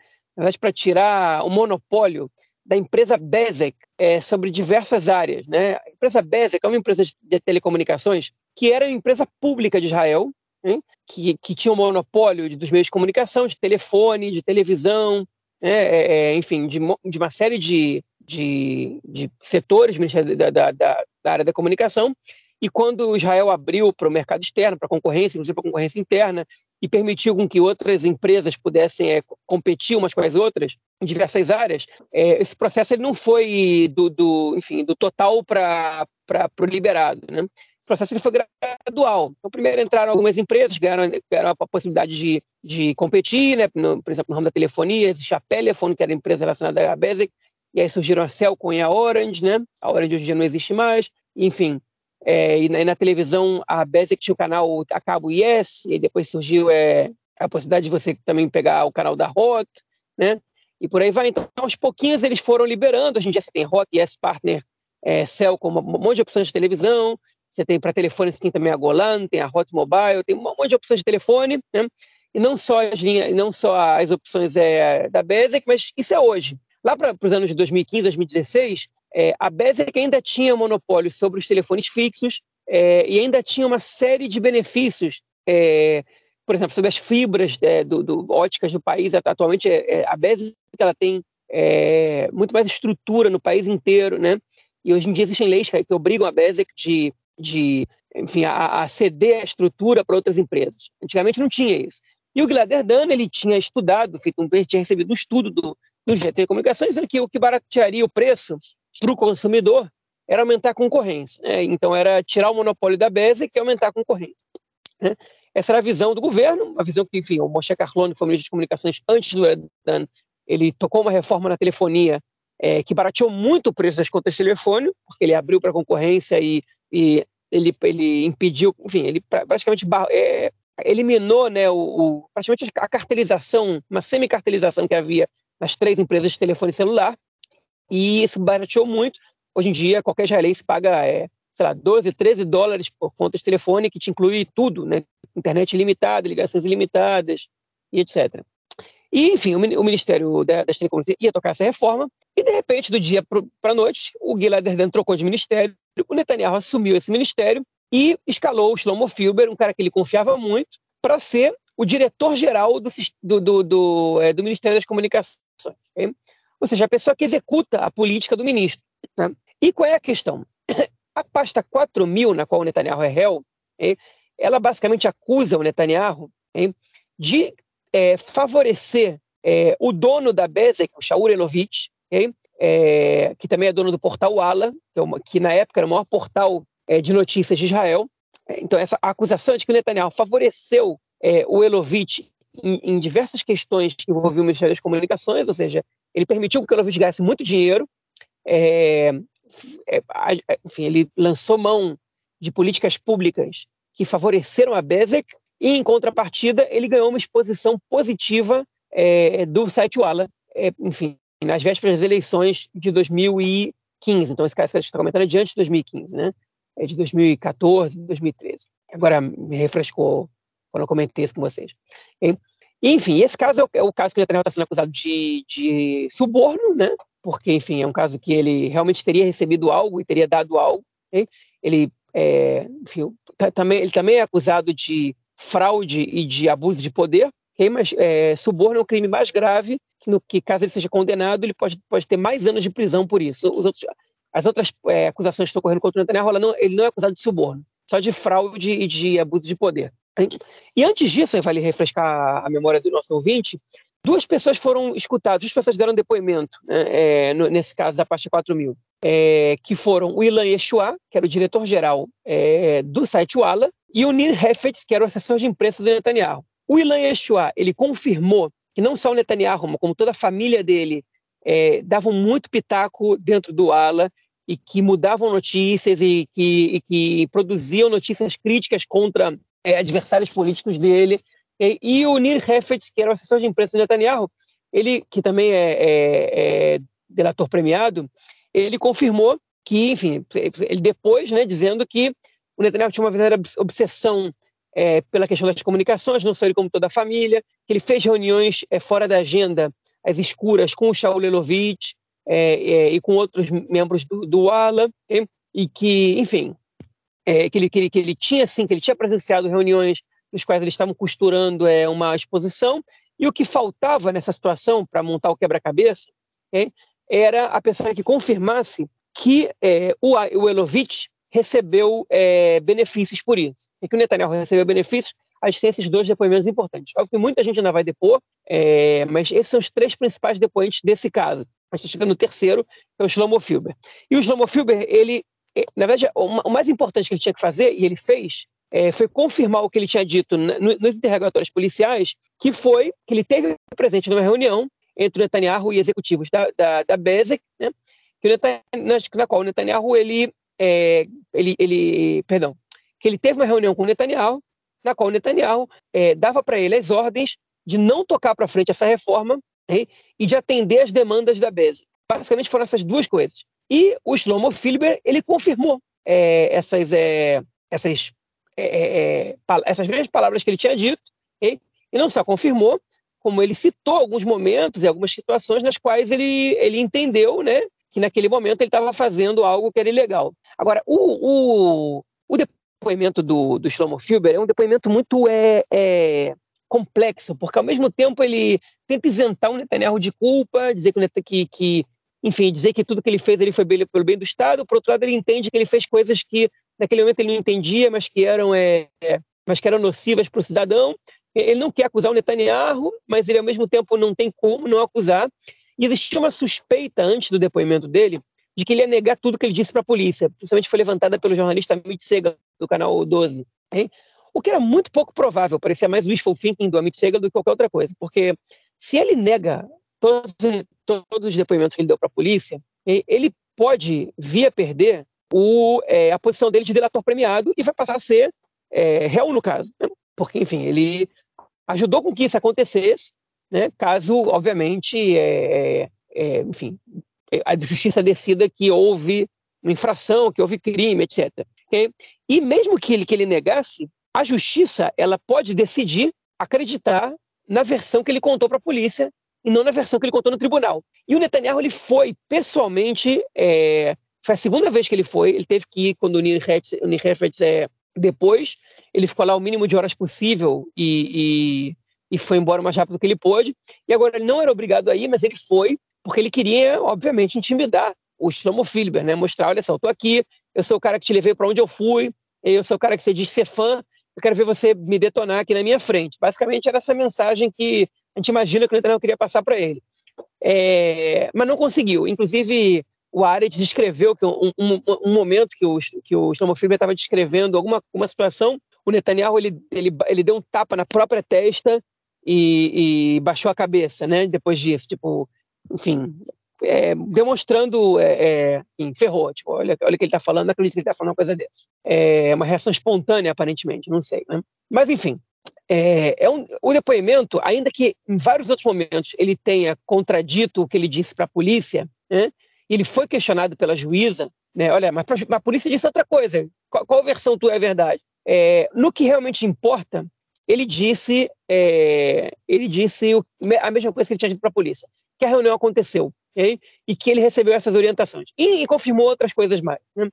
Para tirar o monopólio da empresa Bezek é, sobre diversas áreas. Né? A empresa Bezek é uma empresa de telecomunicações que era uma empresa pública de Israel, hein, que, que tinha um monopólio de, dos meios de comunicação, de telefone, de televisão, né, é, enfim, de, de, uma série de, de, de setores da, da, da, da, área da comunicação. E quando Israel abriu para o mercado externo, para a concorrência, inclusive para a concorrência interna, e permitiu com que outras empresas pudessem é, competir umas com as outras em diversas áreas, é, esse processo ele não foi do, do enfim, do total para o liberado. Né? Processo ele foi gradual. Então, primeiro entraram algumas empresas, ganharam, ganharam a possibilidade de, de competir, né? no, por exemplo, no ramo da telefonia, existe a Pelephone, que era empresa relacionada à Basic, e aí surgiram a Cellcom e a Orange, né? A Orange hoje em dia não existe mais, enfim. É, e, na, e, na, televisão, a Basic tinha o canal a cabo Yes, e depois surgiu é, a possibilidade de você também pegar o canal da Hot, né? E por aí vai. Então, aos pouquinhos eles foram liberando. Hoje em dia você tem Hot, Yes Partner, é, Cellcom, um monte de opções de televisão. Você tem para telefone, você tem também a Golan, tem a Hot Mobile, tem um monte de opções de telefone, né? E não só as linhas, não só as opções é, da Basic, mas isso é hoje. Lá para os anos de 2015, 2016, é, a Basic ainda tinha monopólio sobre os telefones fixos é, e ainda tinha uma série de benefícios, é, por exemplo, sobre as fibras do, do, óticas do país. Atualmente, a Basic ela tem muito mais estrutura no país inteiro, né? E hoje em dia existem leis que, que obrigam a Basic de de enfim, a, a ceder a estrutura para outras empresas. Antigamente não tinha isso. E o Gilad Erdan, ele tinha estudado, feito um, tinha recebido um estudo do, do GT Telecomunicações, dizendo que o que baratearia o preço para o consumidor era aumentar a concorrência. Né? Então, era tirar o monopólio da BESE e aumentar a concorrência. Né? Essa era a visão do governo, a visão que, enfim, o Moshe Carlone, que foi ministro de Comunicações antes do Erdan, ele tocou uma reforma na telefonia é, que barateou muito o preço das contas de telefone, porque ele abriu para a concorrência e e ele, ele impediu, enfim, ele praticamente é, eliminou né, o, o, praticamente a cartelização, uma semi-cartelização que havia nas três empresas de telefone celular, e isso barateou muito. Hoje em dia, qualquer israelense paga, é, sei lá, 12, 13 dólares por conta de telefone, que te inclui tudo, né? Internet ilimitada, ligações ilimitadas e etc. E, enfim, o, Ministério das Telecomunicações ia tocar essa reforma, e de repente, do dia para a noite, o Gilad Erdan trocou de ministério, o Netanyahu assumiu esse ministério e escalou o Shlomo Filber, um cara que ele confiava muito, para ser o diretor-geral do, do, do, do, é, do Ministério das Comunicações. Okay? Ou seja, a pessoa que executa a política do ministro. Né? E qual é a questão? A pasta 4000, na qual o Netanyahu é réu, okay? ela basicamente acusa o Netanyahu okay? de é, favorecer é, o dono da Bezek, o Shaul Elovitch, é, que também é dono do portal Ala, que, é uma, que na época era o maior portal é, de notícias de Israel. Então, essa acusação de que o Netanyahu favoreceu é, o Elovitch em, em, diversas questões que envolviam o Ministério das Comunicações, ou seja, ele permitiu que o Elovitch ganhasse muito dinheiro, é, é, enfim, ele lançou mão de políticas públicas que favoreceram a Bezek, e em contrapartida ele ganhou uma exposição positiva é, do site Walla, é, enfim, nas vésperas das eleições de 2015. Então esse caso que a gente está comentando é de antes de 2015, né? É de 2014, 2013. Agora me refrescou quando eu comentei isso com vocês. Enfim, esse caso é o, é o caso que o Netanyahu está sendo acusado de, de, suborno, né? Porque, enfim, é um caso que ele realmente teria recebido algo e teria dado algo. Ele, é, enfim, tá, também, ele também é acusado de fraude e de abuso de poder, mas é, suborno é um crime mais grave, que, no, que, caso ele seja condenado, ele pode, pode ter mais anos de prisão por isso. Outros, as outras é, acusações que estão correndo contra o Netanyahu, não, ele não é acusado de suborno, só de fraude e de abuso de poder. E antes disso, vale refrescar a memória do nosso ouvinte, duas pessoas foram escutadas, duas pessoas deram depoimento, né, é, nesse caso da parte 4000, é, que foram o Ilan Yeshua, que era o diretor-geral é, do site Walla, e o Nir Hefetz, que era o assessor de imprensa do Netanyahu. O Ilan Yeshua, ele confirmou que não só o Netanyahu, como toda a família dele, é, davam muito pitaco dentro do Walla e que mudavam notícias e que, e que produziam notícias críticas contra é, adversários políticos dele. E, e, o Nir Hefetz, que era o assessor de imprensa do Netanyahu, ele, que também é, é, é delator premiado, ele confirmou que, enfim, ele depois, né, dizendo que o Netanyahu tinha uma verdadeira obsessão é, pela questão das comunicações, não só ele como toda a família, que ele fez reuniões é, fora da agenda, às escuras, com o Shaul Elovitch é, é e com outros membros do, do ALA, e que, enfim, é, que, ele, que, ele, que ele tinha sim, que ele tinha presenciado reuniões nos quais eles estavam costurando é, uma exposição, e o que faltava nessa situação para montar o quebra-cabeça era a pessoa que confirmasse que é, o, o Elovitch recebeu é, benefícios por isso. E que o Netanyahu recebeu benefícios, a gente tem esses dois depoimentos importantes. Óbvio que muita gente ainda vai depor, é, mas esses são os três principais depoentes desse caso. A gente chega no terceiro, é o Shlomo Filber. E o Shlomo Filber, ele é, na verdade, o mais importante que ele tinha que fazer, e ele fez, é, foi confirmar o que ele tinha dito nos interrogatórios policiais, que foi que ele teve presente numa reunião entre o Netanyahu e executivos da, da, da Bezek, né, que Netanyahu, na qual o Netanyahu, ele, é, ele, ele, perdão, que ele teve uma reunião com o Netanyahu, na qual o Netanyahu é, dava para ele as ordens de não tocar para frente essa reforma né, e de atender as demandas da Bezek. Basicamente foram essas duas coisas. E o Shlomo Filber ele confirmou é, essas, é, essas, é, é, é essas mesmas palavras que ele tinha dito, e não só confirmou, como ele citou alguns momentos e algumas situações nas quais ele, ele entendeu né, que naquele momento ele estava fazendo algo que era ilegal. Agora, o, o, o depoimento do, do Shlomo Filber é um depoimento muito é, é, complexo, porque ao mesmo tempo ele tenta isentar o Netanyahu de culpa, dizer que, que, que enfim, dizer que tudo que ele fez ele foi pelo bem do Estado, por outro lado ele entende que ele fez coisas que naquele momento ele não entendia, mas que eram, é, mas que eram nocivas para o cidadão. Ele não quer acusar o Netanyahu, mas ele ao mesmo tempo não tem como não acusar. E existia uma suspeita antes do depoimento dele de que ele ia negar tudo que ele disse para a polícia, principalmente foi levantada pelo jornalista Amit Segal, do canal 12. Hein? O que era muito pouco provável, parecia mais wishful thinking do Amit Segal do que qualquer outra coisa, porque se ele nega todos, todos os depoimentos que ele deu para a polícia, ele pode vir a perder o, é, a posição dele de delator premiado e vai passar a ser é, réu no caso. Né? Porque, enfim, ele ajudou com que isso acontecesse, né? caso, obviamente, é, é, é enfim, a justiça decida que houve uma infração, que houve crime, etc. Okay? E mesmo que ele, que ele negasse, a justiça ela pode decidir acreditar na versão que ele contou para a polícia e não na versão que ele contou no tribunal. E o Netanyahu ele foi pessoalmente, é, foi a segunda vez que ele foi, ele teve que ir quando o Nir Hefetz é, depois, ele ficou lá o mínimo de horas possível e, e, e, foi embora o mais rápido que ele pôde. E agora ele não era obrigado a ir, mas ele foi porque ele queria, obviamente, intimidar o Shlomo Filber, né? Mostrar, olha só, eu tô aqui, eu sou o cara que te levei para onde eu fui, eu sou o cara que você diz ser fã, eu quero ver você me detonar aqui na minha frente. Basicamente era essa mensagem que a gente imagina que o Netanyahu queria passar para ele. É, mas não conseguiu. Inclusive, o Arendt descreveu que um, um, um, momento que o, que o estava descrevendo alguma uma situação, o Netanyahu ele, ele, ele deu um tapa na própria testa e, e baixou a cabeça, né? Depois disso, tipo, enfim, é, demonstrando, é, é, enfim, ferrou, tipo, olha, olha o que ele está falando, acredito que ele está falando uma coisa dessa. É uma reação espontânea, aparentemente, não sei, né? Mas, enfim, é, é um, o depoimento, ainda que em vários outros momentos ele tenha contradito o que ele disse para a polícia, né? ele foi questionado pela juíza, né? Olha, mas a polícia disse outra coisa. Qual, qual versão tu é verdade? É, no que realmente importa, ele disse, é, ele disse o, a mesma coisa que ele tinha dito para a polícia, que a reunião aconteceu, okay? e que ele recebeu essas orientações e, e confirmou outras coisas mais. Né?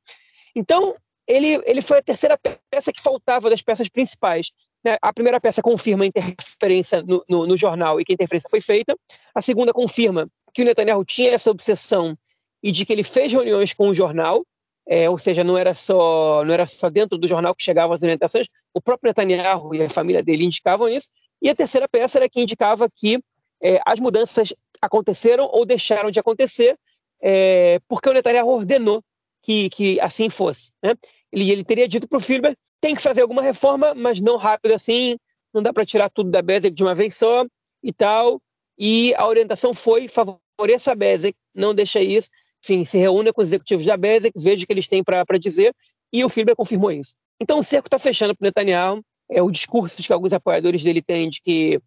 Então ele, ele foi a terceira peça que faltava das peças principais. Né? A primeira peça confirma a interferência no, no, no jornal e que a interferência foi feita. A segunda confirma que o Netanyahu tinha essa obsessão e de que ele fez reuniões com o jornal, é, ou seja, não era só não era só dentro do jornal que chegavam as orientações, o próprio Netanyahu e a família dele indicavam isso. E a terceira peça era que indicava que é, as mudanças aconteceram ou deixaram de acontecer é, porque o Netanyahu ordenou que, que assim fosse. Né? Ele, ele teria dito para o Filber tem que fazer alguma reforma, mas não rápido assim, não dá para tirar tudo da Bezek de uma vez só e tal. E a orientação foi favoreça a Bezek, não deixa isso, enfim, se reúna com os executivos da Bezek, veja o que eles têm para dizer, e o Filber confirmou isso. Então o cerco está fechando para o Netanyahu, é o discurso que alguns apoiadores dele têm de que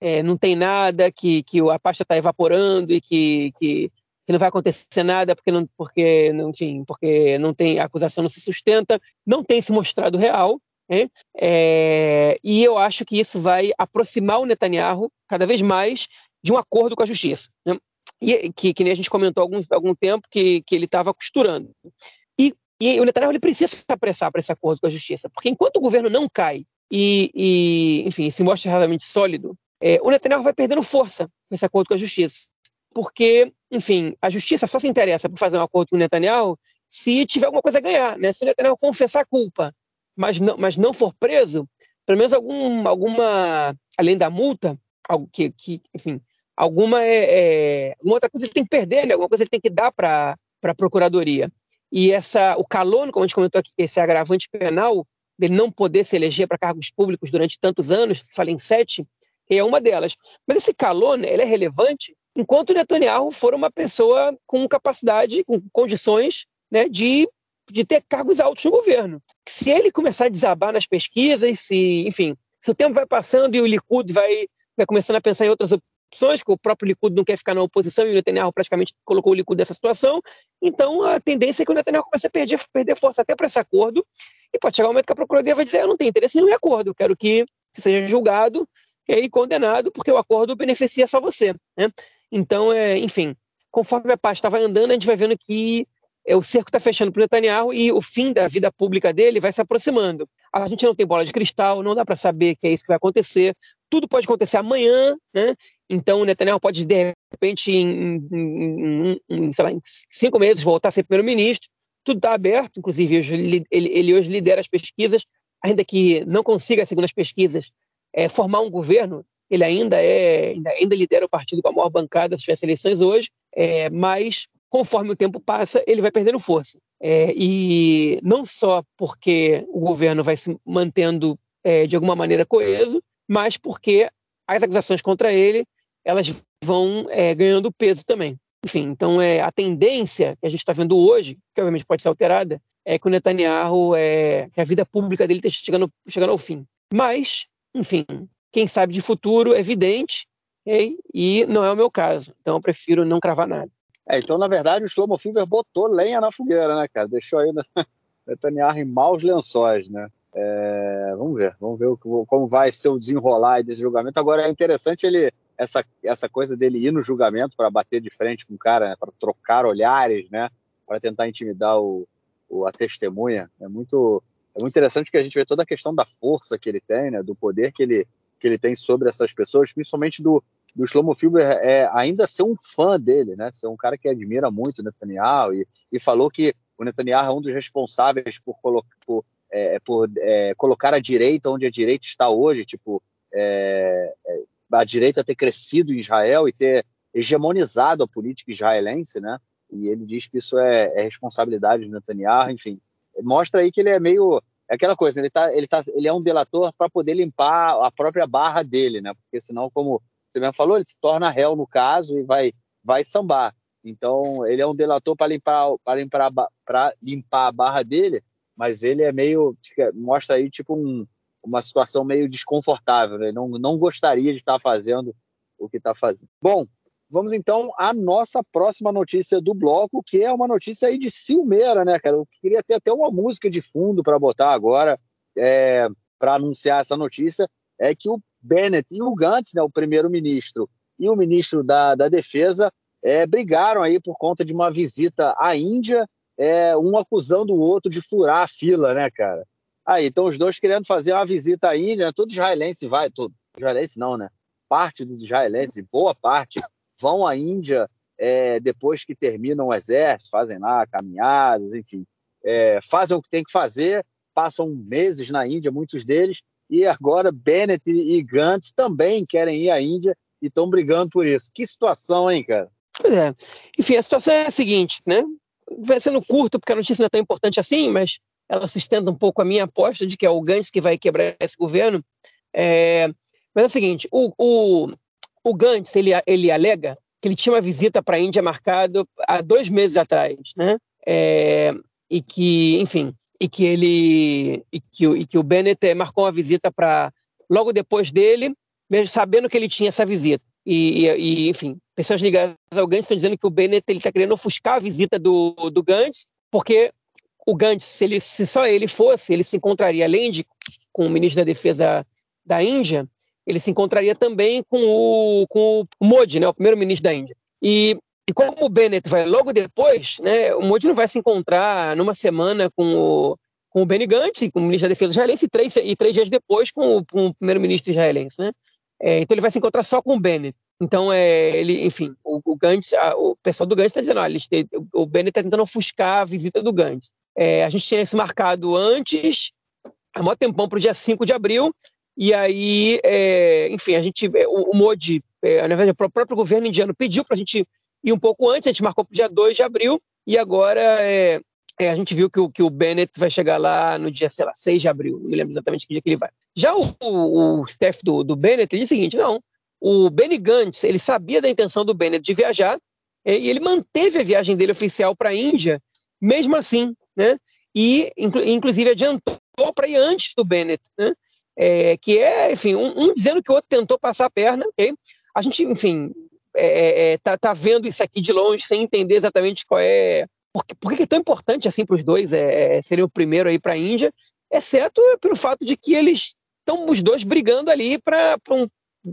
é, não tem nada, que, que a pasta está evaporando e que, que, que, não vai acontecer nada porque não, porque, enfim, porque não tem, a acusação não se sustenta, não tem se mostrado real. Né? É, e eu acho que isso vai aproximar o Netanyahu cada vez mais de um acordo com a justiça. Né? e, que, que nem a gente comentou há algum, algum tempo que, que ele estava costurando. E, e o Netanyahu ele precisa se apressar para esse acordo com a justiça, porque enquanto o governo não cai e, e enfim, se mostra realmente sólido, é, o Netanyahu vai perdendo força nesse acordo com a justiça. Porque, enfim, a justiça só se interessa por fazer um acordo com o Netanyahu se tiver alguma coisa a ganhar. Né? Se o Netanyahu confessar a culpa, mas não, mas não for preso, pelo menos algum, alguma, além da multa, algo que, que enfim, alguma é, é, uma outra coisa ele tem que perder, né? alguma coisa ele tem que dar para a procuradoria. E essa, o calono, como a gente comentou aqui, esse agravante penal dele não poder se eleger para cargos públicos durante tantos anos, falei em sete, é uma delas. Mas esse calono ele é relevante enquanto Netanyahu for uma pessoa com capacidade, com condições né, de, de ter cargos altos no governo. Se ele começar a desabar nas pesquisas, se, enfim, se o tempo vai passando e o Likud vai, vai começando a pensar em outras opções, que o próprio Likud não quer ficar na oposição e o Netanyahu praticamente colocou o Likud nessa situação. Então a tendência é que o Netanyahu comece a perder, perder força até para esse acordo e pode chegar um momento que a Procuradoria vai dizer eu não tenho interesse em nenhum acordo, eu quero que seja julgado e condenado porque o acordo beneficia só você. Né? Então, é, enfim, conforme a pasta vai andando, a gente vai vendo que é, o cerco está fechando para o Netanyahu e o fim da vida pública dele vai se aproximando. A gente não tem bola de cristal, não dá para saber que é isso que vai acontecer. Tudo pode acontecer amanhã, né? Então o Netanyahu pode, de repente, em, em, em, lá, em cinco meses, voltar a ser primeiro-ministro. Tudo está aberto, inclusive ele, ele, ele, hoje lidera as pesquisas, ainda que não consiga, segundo as pesquisas, é, formar um governo. Ele ainda é ainda, ainda, lidera o partido com a maior bancada se tivesse eleições hoje, é, mas conforme o tempo passa, ele vai perdendo força. É, e não só porque o governo vai se mantendo é, de alguma maneira coeso, mas porque as acusações contra ele elas vão é, ganhando peso também. Enfim, então é, a tendência que a gente está vendo hoje, que obviamente pode ser alterada, é que o Netanyahu, é, que a vida pública dele esteja chegando, chegando ao fim. Mas, enfim, quem sabe de futuro é evidente, okay? e não é o meu caso. Então eu prefiro não cravar nada. É, então, na verdade, o Shlomo Finger botou lenha na fogueira, né, cara? Deixou aí <laughs> Netanyahu em maus lençóis, né? É, vamos ver, vamos ver como vai ser o desenrolar desse julgamento. Agora é interessante ele essa, essa coisa dele ir no julgamento para bater de frente com o cara, né, para trocar olhares, né, para tentar intimidar o, o, a testemunha. É muito, é muito interessante que a gente vê toda a questão da força que ele tem, né, do poder que ele, que ele tem sobre essas pessoas, principalmente do, do Shlomo Filber é, ainda ser um fã dele, né, ser um cara que admira muito o Netanyahu e, e falou que o Netanyahu é um dos responsáveis por, por, é, por é, colocar a direita onde a direita está hoje, tipo, é, é a direita ter crescido em Israel e ter hegemonizado a política israelense, né? E ele diz que isso é, é responsabilidade de Netanyahu, enfim. Mostra aí que ele é meio é aquela coisa, ele, tá, ele, tá, ele é um delator para poder limpar a própria barra dele, né? Porque senão, como você mesmo falou, ele se torna réu no caso e vai, vai sambar. Então, ele é um delator para limpar, limpar, limpar a barra dele, mas ele é meio. mostra aí, tipo, um, uma situação meio desconfortável. Né? Não, não gostaria de estar fazendo o que está fazendo. Bom, vamos então à nossa próxima notícia do bloco, que é uma notícia aí de Silmeira, né, cara? Eu queria ter até uma música de fundo para botar agora, é, para anunciar essa notícia, é que o Bennett e o Gantz, né, o primeiro-ministro e o ministro da, da Defesa, é, brigaram aí por conta de uma visita à Índia, é, um acusando o outro de furar a fila, né, cara? Aí, então os dois querendo fazer uma visita à Índia, né? todo israelense vai, todo israelense não, né? Parte dos israelenses, boa parte, vão à Índia é, depois que terminam o exército, fazem lá caminhadas, enfim, é, fazem o que tem que fazer, passam meses na Índia, muitos deles, e agora Bennett e Gantz também querem ir à Índia e estão brigando por isso. Que situação, hein, cara? Pois é. Enfim, a situação é a seguinte, né? Vai sendo curto, porque a notícia não é tão importante assim, mas ela sustenta um pouco a minha aposta de que é o Gantz que vai quebrar esse governo. É, mas é o seguinte, o, o, o Gantz, ele, ele alega que ele tinha uma visita para a Índia marcada há dois meses atrás, né? É, e que, enfim, e que ele e que, e que o Bennett marcou uma visita para logo depois dele, mesmo sabendo que ele tinha essa visita. E, e enfim, pessoas ligadas ao Gantz estão dizendo que o Bennett ele está querendo ofuscar a visita do, do Gantz, porque o Gantz, se, ele, se só ele fosse, ele se encontraria, além de com o ministro da Defesa da Índia, ele se encontraria também com o, com o Modi, né, o primeiro-ministro da Índia. E, e como o Bennett vai logo depois, né, o Modi não vai se encontrar numa semana com o, com o Benny Gantz, com o ministro da Defesa israelense, e três, e três dias depois com o, o primeiro-ministro israelense. Né? É, então ele vai se encontrar só com o Bennett. Então, é, ele, enfim, o, o Gantz, a, o pessoal do Gantz está dizendo, olha, o Bennett está tentando ofuscar a visita do Gantz. É, a gente tinha isso marcado antes, há maior tempão para o dia 5 de abril, e aí, é, enfim, a gente, é, o, o Modi, é, na verdade, o próprio governo indiano pediu para a gente ir um pouco antes, a gente marcou para o dia 2 de abril, e agora é, é, a gente viu que o, que o Bennett vai chegar lá no dia, sei lá, 6 de abril, não lembro exatamente que dia que ele vai. Já o, o, o staff do, do Bennett diz o seguinte, não, o Benny Gantz, ele sabia da intenção do Bennett de viajar, é, e ele manteve a viagem dele oficial para a Índia, mesmo assim, né? E, inclu inclusive, adiantou para ir antes do Bennett, né? É, que é, enfim, um, um, dizendo que o outro tentou passar a perna, okay? A gente, enfim, é, é, é, tá, tá, vendo isso aqui de longe sem entender exatamente qual é. Por, por que é tão importante assim para os dois é, é, serem o primeiro aí para a Índia, exceto pelo fato de que eles estão os dois brigando ali para um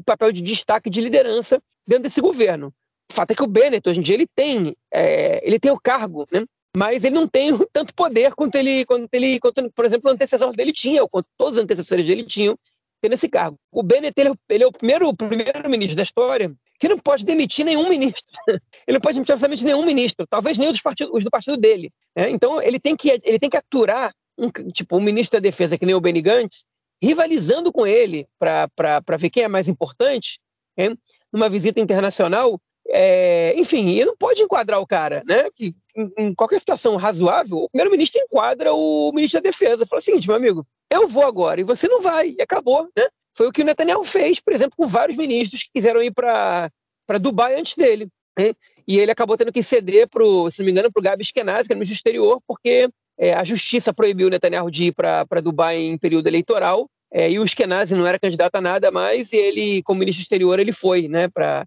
papel de destaque de liderança dentro desse governo. O fato é que o Bennett, hoje em dia, ele tem, é, ele tem o cargo, né? Mas ele não tem <laughs> tanto poder quanto ele, quanto ele quanto, por exemplo, o antecessor dele tinha, ou quanto todos os antecessores dele tinham, tendo esse cargo. O Bennett ele, é ele é o primeiro, o primeiro ministro da história que não pode demitir nenhum ministro. <laughs> ele não pode demitir absolutamente nenhum ministro, talvez nem os, partido, os do partido dele. Né? Então ele tem que ele tem que aturar um, tipo um ministro da defesa que nem o Benny Gantz, rivalizando com ele para ver quem é mais importante, né? numa visita internacional, é, enfim, ele não pode enquadrar o cara, né? Que em, em qualquer situação razoável, o primeiro-ministro enquadra o ministro da Defesa. Fala o seguinte, meu amigo, eu vou agora e você não vai, e acabou, né? Foi o que o Netanyahu fez, por exemplo, com vários ministros que quiseram ir para Dubai antes dele. Né? E ele acabou tendo que ceder, pro, se não me engano, para o Gabi Eskenazi, que era ministro exterior, porque é, a justiça proibiu o Netanyahu de ir para Dubai em período eleitoral, é, e o Eskenazi não era candidato a nada mais, e ele, como ministro exterior, ele foi né, para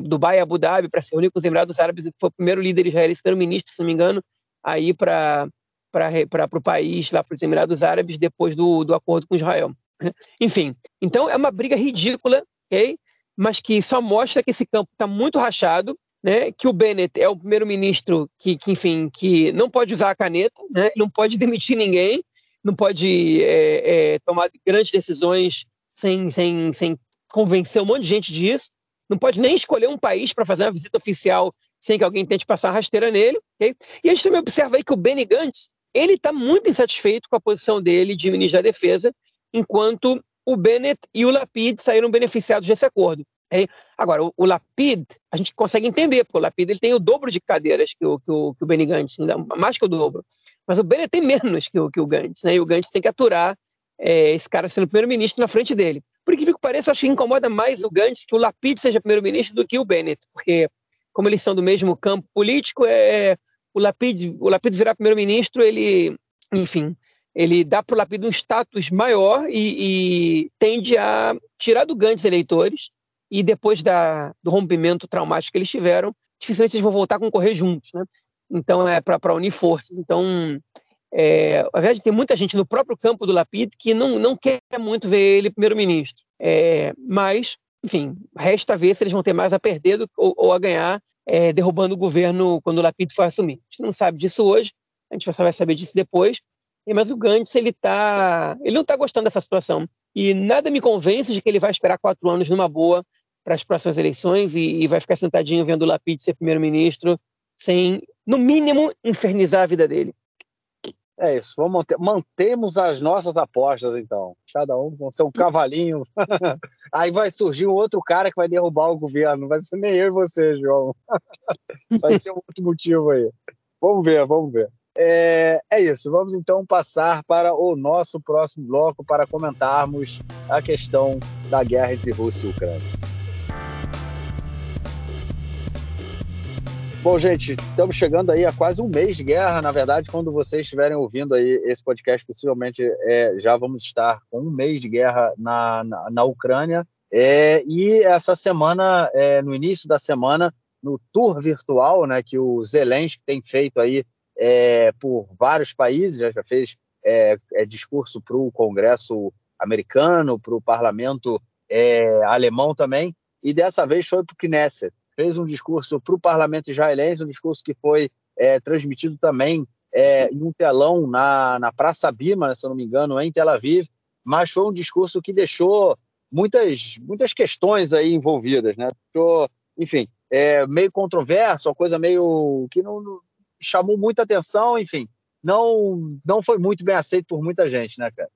Dubai e Abu Dhabi para se reunir com os Emirados Árabes, que foi o primeiro líder israelense, primeiro ministro, se não me engano, aí para para o país, lá para os Emirados Árabes, depois do, do acordo com Israel. <laughs> Enfim, então é uma briga ridícula, ok? mas que só mostra que esse campo está muito rachado, né, que o Bennett é o primeiro-ministro que, que, enfim, que não pode usar a caneta, né, não pode <laughs> demitir ninguém, não pode é, é, tomar grandes decisões sem, sem, sem convencer um monte de gente disso, não pode nem escolher um país para fazer uma visita oficial sem que alguém tente passar rasteira nele. Okay? E a gente também observa aí que o Benny Gantz ele está muito insatisfeito com a posição dele de ministro da Defesa, enquanto o Bennett e o Lapid saíram beneficiados desse acordo. Okay? Agora, o, o, Lapid, a gente consegue entender, porque o Lapid ele tem o dobro de cadeiras que o, que o, que o Benny Gantz, mais que o dobro. Mas o Bennett tem menos que o, que o Gantz, né? E o Gantz tem que aturar é, esse cara sendo primeiro-ministro na frente dele. Por que que pareça, acho que incomoda mais o Gantz que o Lapid seja primeiro-ministro do que o Bennett, porque como eles são do mesmo campo político, é, o Lapid, o Lapid virar primeiro-ministro, ele, enfim, ele dá para o Lapid um status maior e, e, tende a tirar do Gantz eleitores e depois da, do rompimento traumático que eles tiveram, dificilmente eles vão voltar a concorrer juntos, né? Então é para unir forças. Então é, na verdade, tem muita gente no próprio campo do Lapid que não, não quer muito ver ele primeiro-ministro. É, mas, enfim, resta ver se eles vão ter mais a perder do, ou, ou, a ganhar é, derrubando o governo quando o Lapid for assumir. A gente não sabe disso hoje, a gente só vai saber disso depois. Mas o Gantz, ele, tá, ele não está gostando dessa situação. E nada me convence de que ele vai esperar quatro anos numa boa para as próximas eleições e, e vai ficar sentadinho vendo o Lapid ser primeiro-ministro sem, no mínimo, infernizar a vida dele. É isso, vamos manter, mantemos as nossas apostas então. Cada um com seu cavalinho. <laughs> Aí vai surgir um outro cara que vai derrubar o governo. Vai ser nem eu e você, João. <laughs> vai ser um outro motivo aí. Vamos ver, vamos ver. É, é isso, vamos então passar para o nosso próximo bloco para comentarmos a questão da guerra entre Rússia e Ucrânia. Bom, gente, estamos chegando aí a quase um mês de guerra. Na verdade, quando vocês estiverem ouvindo aí esse podcast, possivelmente é, já vamos estar com um mês de guerra na, na, na Ucrânia. É, e essa semana, é, no início da semana, no tour virtual, né, que o Zelensky tem feito aí é, por vários países, já, já fez é, é, discurso para o Congresso americano, para o Parlamento alemão também, e dessa vez foi para o Knesset fez um discurso para o parlamento israelense, um discurso que foi é, transmitido também é, em um telão na, na Praça Bima, se eu não me engano, em Tel Aviv, mas foi um discurso que deixou muitas, muitas questões aí envolvidas, né? Deixou, enfim, é, meio controverso, uma coisa meio que não, não, chamou muita atenção, enfim, não, não foi muito bem aceito por muita gente, né, cara?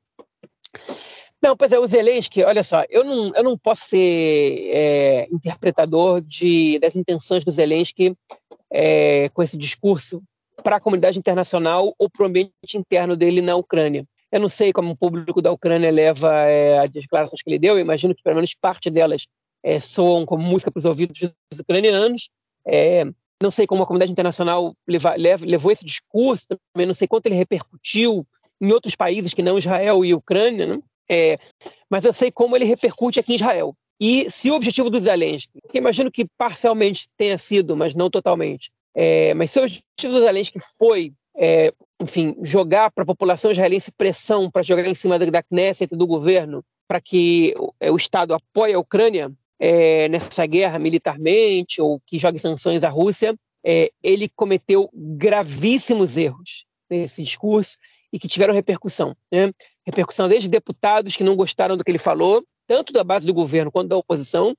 Não, pois é, o Zelensky, olha só, eu não, eu não posso ser é, interpretador de, das intenções do Zelensky é, com esse discurso para a comunidade internacional ou para o ambiente interno dele na Ucrânia. Eu não sei como o público da Ucrânia leva é, as declarações que ele deu, eu imagino que pelo menos parte delas é, soam como música para os ouvidos dos ucranianos. É, não sei como a comunidade internacional leva, leva, levou esse discurso, também não sei quanto ele repercutiu em outros países que não Israel e Ucrânia, né? É, mas eu sei como ele repercute aqui em Israel. E se o objetivo do Zelensky, que imagino que parcialmente tenha sido, mas não totalmente, é, mas se o objetivo do Zelensky foi, é, enfim, jogar para a população israelense pressão para jogar em cima da, Knesset e do governo para que é, o Estado apoie a Ucrânia é, nessa guerra militarmente ou que jogue sanções à Rússia, é, ele cometeu gravíssimos erros nesse discurso e que tiveram repercussão. Né? Repercussão desde deputados que não gostaram do que ele falou, tanto da base do governo quanto da oposição,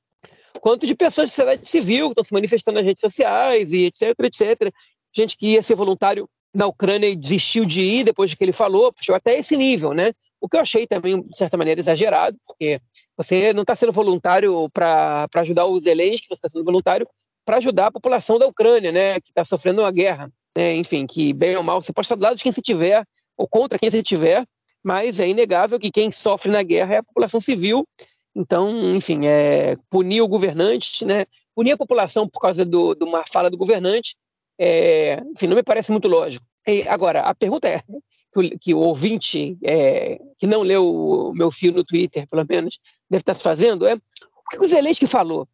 quanto de pessoas da sociedade civil que estão se manifestando nas redes sociais e etc, etc. Gente que ia ser voluntário na Ucrânia e desistiu de ir depois do que ele falou, chegou até esse nível, né? O que eu achei também, de certa maneira, exagerado, porque você não está sendo voluntário para ajudar os Zelensky, você está sendo voluntário para ajudar a população da Ucrânia, né? Que está sofrendo uma guerra. Né? Enfim, que bem ou mal, você pode estar do lado de quem se tiver, ou contra quem você tiver, mas é inegável que quem sofre na guerra é a população civil. Então, enfim, é, punir o governante, né, punir a população por causa de uma fala do governante, é, enfim, não me parece muito lógico. E, agora, a pergunta é, que o, que o ouvinte é, que não leu o meu fio no Twitter, pelo menos, deve estar se fazendo, é o que o Zelensky falou?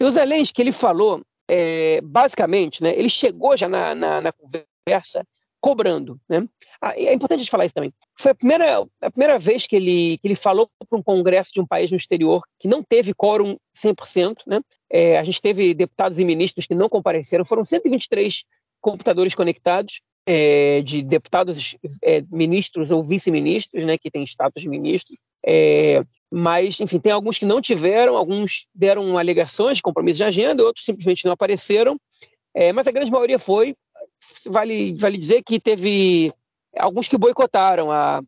O Zelensky, ele falou, é, basicamente, né, ele chegou já na, na, na conversa cobrando. Né? Ah, é importante a gente falar isso também. Foi a primeira, a primeira vez que ele, que ele falou para um congresso de um país no exterior que não teve quórum 100%. Né? É, a gente teve deputados e ministros que não compareceram, foram 123 computadores conectados. É, de deputados, é, ministros ou vice-ministros, né, que têm status de ministro, é, mas, enfim, tem alguns que não tiveram, alguns deram alegações de compromisso de agenda, outros simplesmente não apareceram, é, mas a grande maioria foi vale, vale dizer que teve alguns que boicotaram a,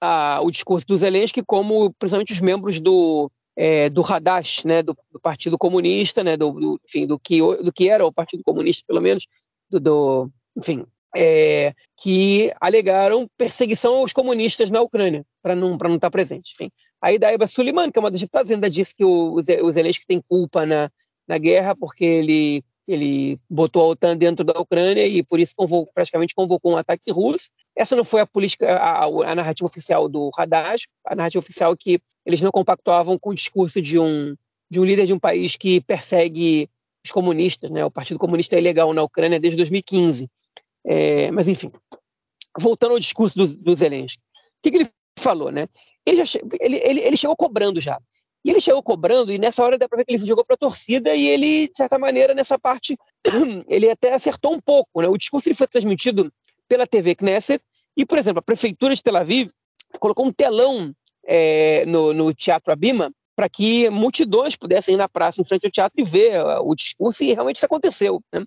a, o discurso do Zelensky, como principalmente os membros do, é, do Hadash, né, do, do, Partido Comunista, né, do, do, enfim, do, que, do que era o Partido Comunista, pelo menos, do, do enfim, é, que alegaram perseguição aos comunistas na Ucrânia, para não estar não tá presente. Enfim. Aí Daiba Suleiman, que é uma das deputadas, ainda disse que o, o Zelensky tem culpa na, na guerra porque ele, ele botou a OTAN dentro da Ucrânia e por isso convocou, praticamente convocou um ataque russo. Essa não foi a política, a, a narrativa oficial do Haddad, a narrativa oficial que eles não compactuavam com o discurso de um, de um líder de um país que persegue os comunistas, né? O Partido Comunista é ilegal na Ucrânia desde 2015. É, mas, enfim, voltando ao discurso do, do Zelensky. O que, que, ele falou, né? Ele, já, ele, ele, ele, chegou cobrando já. E ele chegou cobrando, e nessa hora dá para ver que ele jogou para a torcida, e ele, de certa maneira, nessa parte, <clears throat> ele até acertou um pouco. Né? O discurso ele foi transmitido pela TV Knesset, e, por exemplo, a prefeitura de Tel Aviv colocou um telão é, no, no Teatro Abima para que multidões pudessem ir na praça em frente ao teatro e ver uh, o discurso, e realmente isso aconteceu. Né?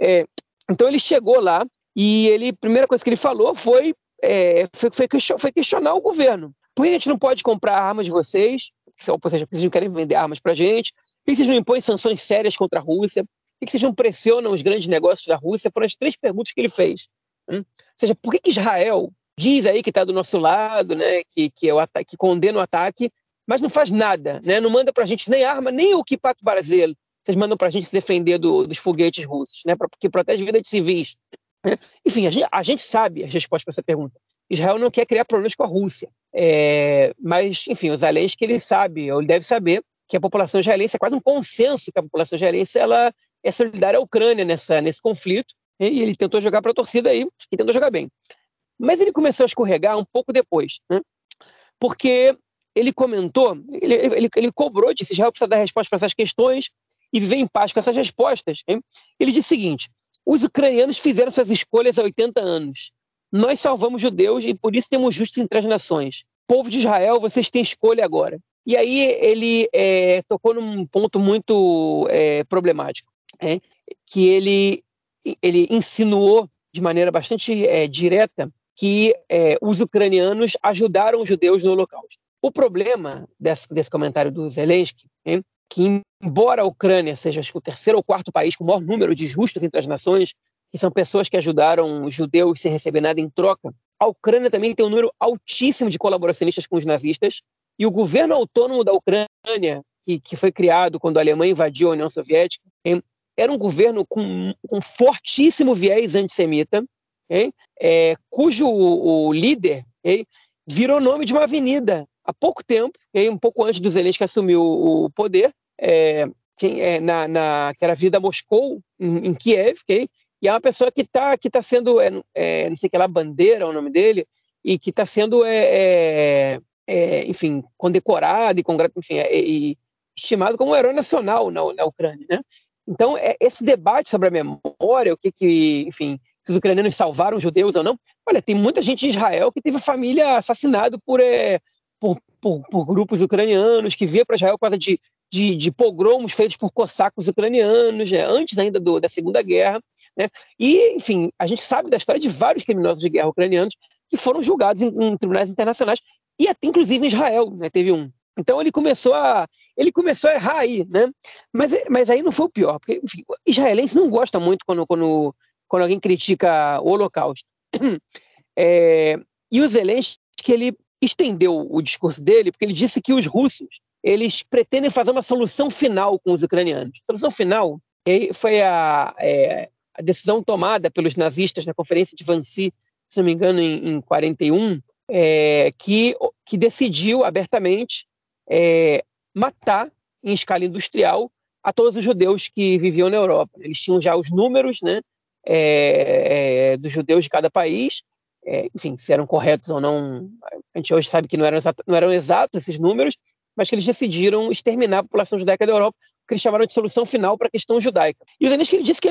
É, então ele chegou lá e ele, a primeira coisa que ele falou foi, é, foi, foi, questionar o governo. Por que a gente não pode comprar armas de vocês? Ou seja, porque vocês não querem vender armas para a gente? Por que vocês não impõem sanções sérias contra a Rússia? Por que vocês não pressionam os grandes negócios da Rússia? Foram as três perguntas que ele fez. Hum? Ou seja, por que, que Israel diz aí que está do nosso lado, né, que, que, é o que condena o ataque, mas não faz nada, né? não manda para a gente nem arma, nem o Kipat Brasil. Vocês mandam para a gente se defender do, dos foguetes russos, né? que protege a vida de civis. Né? Enfim, a gente, a gente sabe as respostas para essa pergunta. Israel não quer criar problemas com a Rússia. É, mas, enfim, o Zelensky ele sabe, ou ele deve saber, que a população israelense é quase um consenso que a população israelense ela é solidária à Ucrânia nessa, nesse conflito. E ele tentou jogar para a torcida aí e tentou jogar bem. Mas ele começou a escorregar um pouco depois, né? porque ele comentou, ele, ele, ele cobrou, disse: Israel precisa dar resposta para essas questões e viver em paz com essas respostas. Hein? Ele disse o seguinte: os ucranianos fizeram suas escolhas há 80 anos. Nós salvamos judeus e por isso temos justiça entre as nações. Povo de Israel, vocês têm escolha agora. E aí ele é, tocou num ponto muito é, problemático, é, que ele, ele insinuou de maneira bastante é, direta que é, os ucranianos ajudaram os judeus no Holocausto. O problema desse, desse comentário do Zelensky é que, embora a Ucrânia seja acho, o terceiro ou quarto país com o maior número de justos entre as nações, que são pessoas que ajudaram os judeus sem receber nada em troca, a Ucrânia também tem um número altíssimo de colaboracionistas com os nazistas, e o governo autônomo da Ucrânia, que, que foi criado quando a Alemanha invadiu a União Soviética, era um governo com um fortíssimo viés antissemita, é, cujo o, o líder virou nome de uma avenida há pouco tempo, um pouco antes do Zelensky assumir o, o poder, é, quem, é, na, na, que era a Vida Moscou, em, em Kiev, e é uma pessoa que está que tá sendo, é, é, não sei que lá, Bandeira é o nome dele, e que está sendo, é, é, enfim, condecorado e, enfim, e estimado como um herói nacional na, na Ucrânia, né? Então, esse debate sobre a memória, o que, que enfim, se os ucranianos salvaram os judeus ou não. Olha, tem muita gente em Israel que teve a família assassinada por, é, por, por, por, grupos ucranianos, que via para Israel por causa de, de, de, pogromos feitos por cossacos ucranianos, né, antes ainda do, da Segunda Guerra. Né? E, enfim, a gente sabe da história de vários criminosos de guerra ucranianos que foram julgados em, em tribunais internacionais, e até inclusive em Israel, né, teve um. Então ele começou a ele começou a errar aí, né? Mas, mas aí não foi o pior, porque enfim, israelense não gosta muito quando, quando quando alguém critica o Holocausto. <clears throat> É, e o Zelensky ele estendeu o discurso dele porque ele disse que os russos eles pretendem fazer uma solução final com os ucranianos. A solução final foi a, é, a decisão tomada pelos nazistas na conferência de Wannsee, se não me engano, em, em 41, é, que, que decidiu abertamente é, matar em escala industrial a todos os judeus que viviam na Europa. Eles tinham já os números, né? é, dos judeus de cada país, enfim, se eram corretos ou não, a gente hoje sabe que não eram, não eram exatos esses números, mas que eles decidiram exterminar a população judaica da Europa, que eles chamaram de solução final para a questão judaica. E o Zelensky ele disse que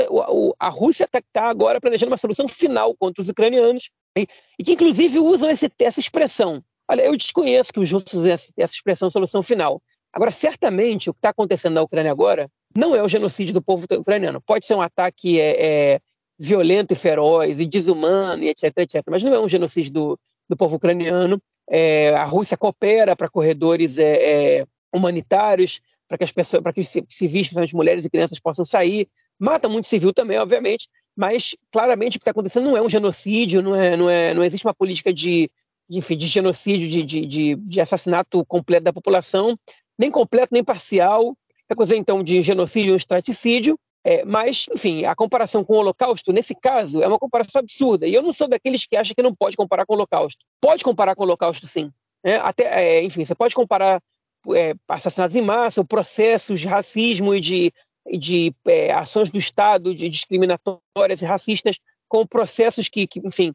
a Rússia está tá agora planejando uma solução final contra os ucranianos, e, que inclusive usam esse, essa expressão. Olha, eu desconheço que os russos usem essa, essa expressão solução final. Agora, certamente, o que está acontecendo na Ucrânia agora não é o genocídio do povo ucraniano. Pode ser um ataque é, é, violento e feroz e desumano e etc, etc. Mas não é um genocídio do, do povo ucraniano. É, a Rússia coopera para corredores é, é, humanitários, para que as pessoas, para que os civis, principalmente mulheres e crianças, possam sair. Mata muito civil também, obviamente, mas claramente o que está acontecendo não é um genocídio, não, é, não, é, não existe uma política de, de, enfim, de genocídio, de, de, de, de assassinato completo da população, nem completo nem parcial, é coisa então de genocídio ou estraticídio, é, mas, enfim, a comparação com o Holocausto, nesse caso, é uma comparação absurda. E eu não sou daqueles que acham que não pode comparar com o Holocausto. Pode comparar com o Holocausto, sim. É, até, é, enfim, você pode comparar é, assassinatos em massa, processos de racismo e de, de é, ações do Estado de discriminatórias e racistas com processos que, que, enfim,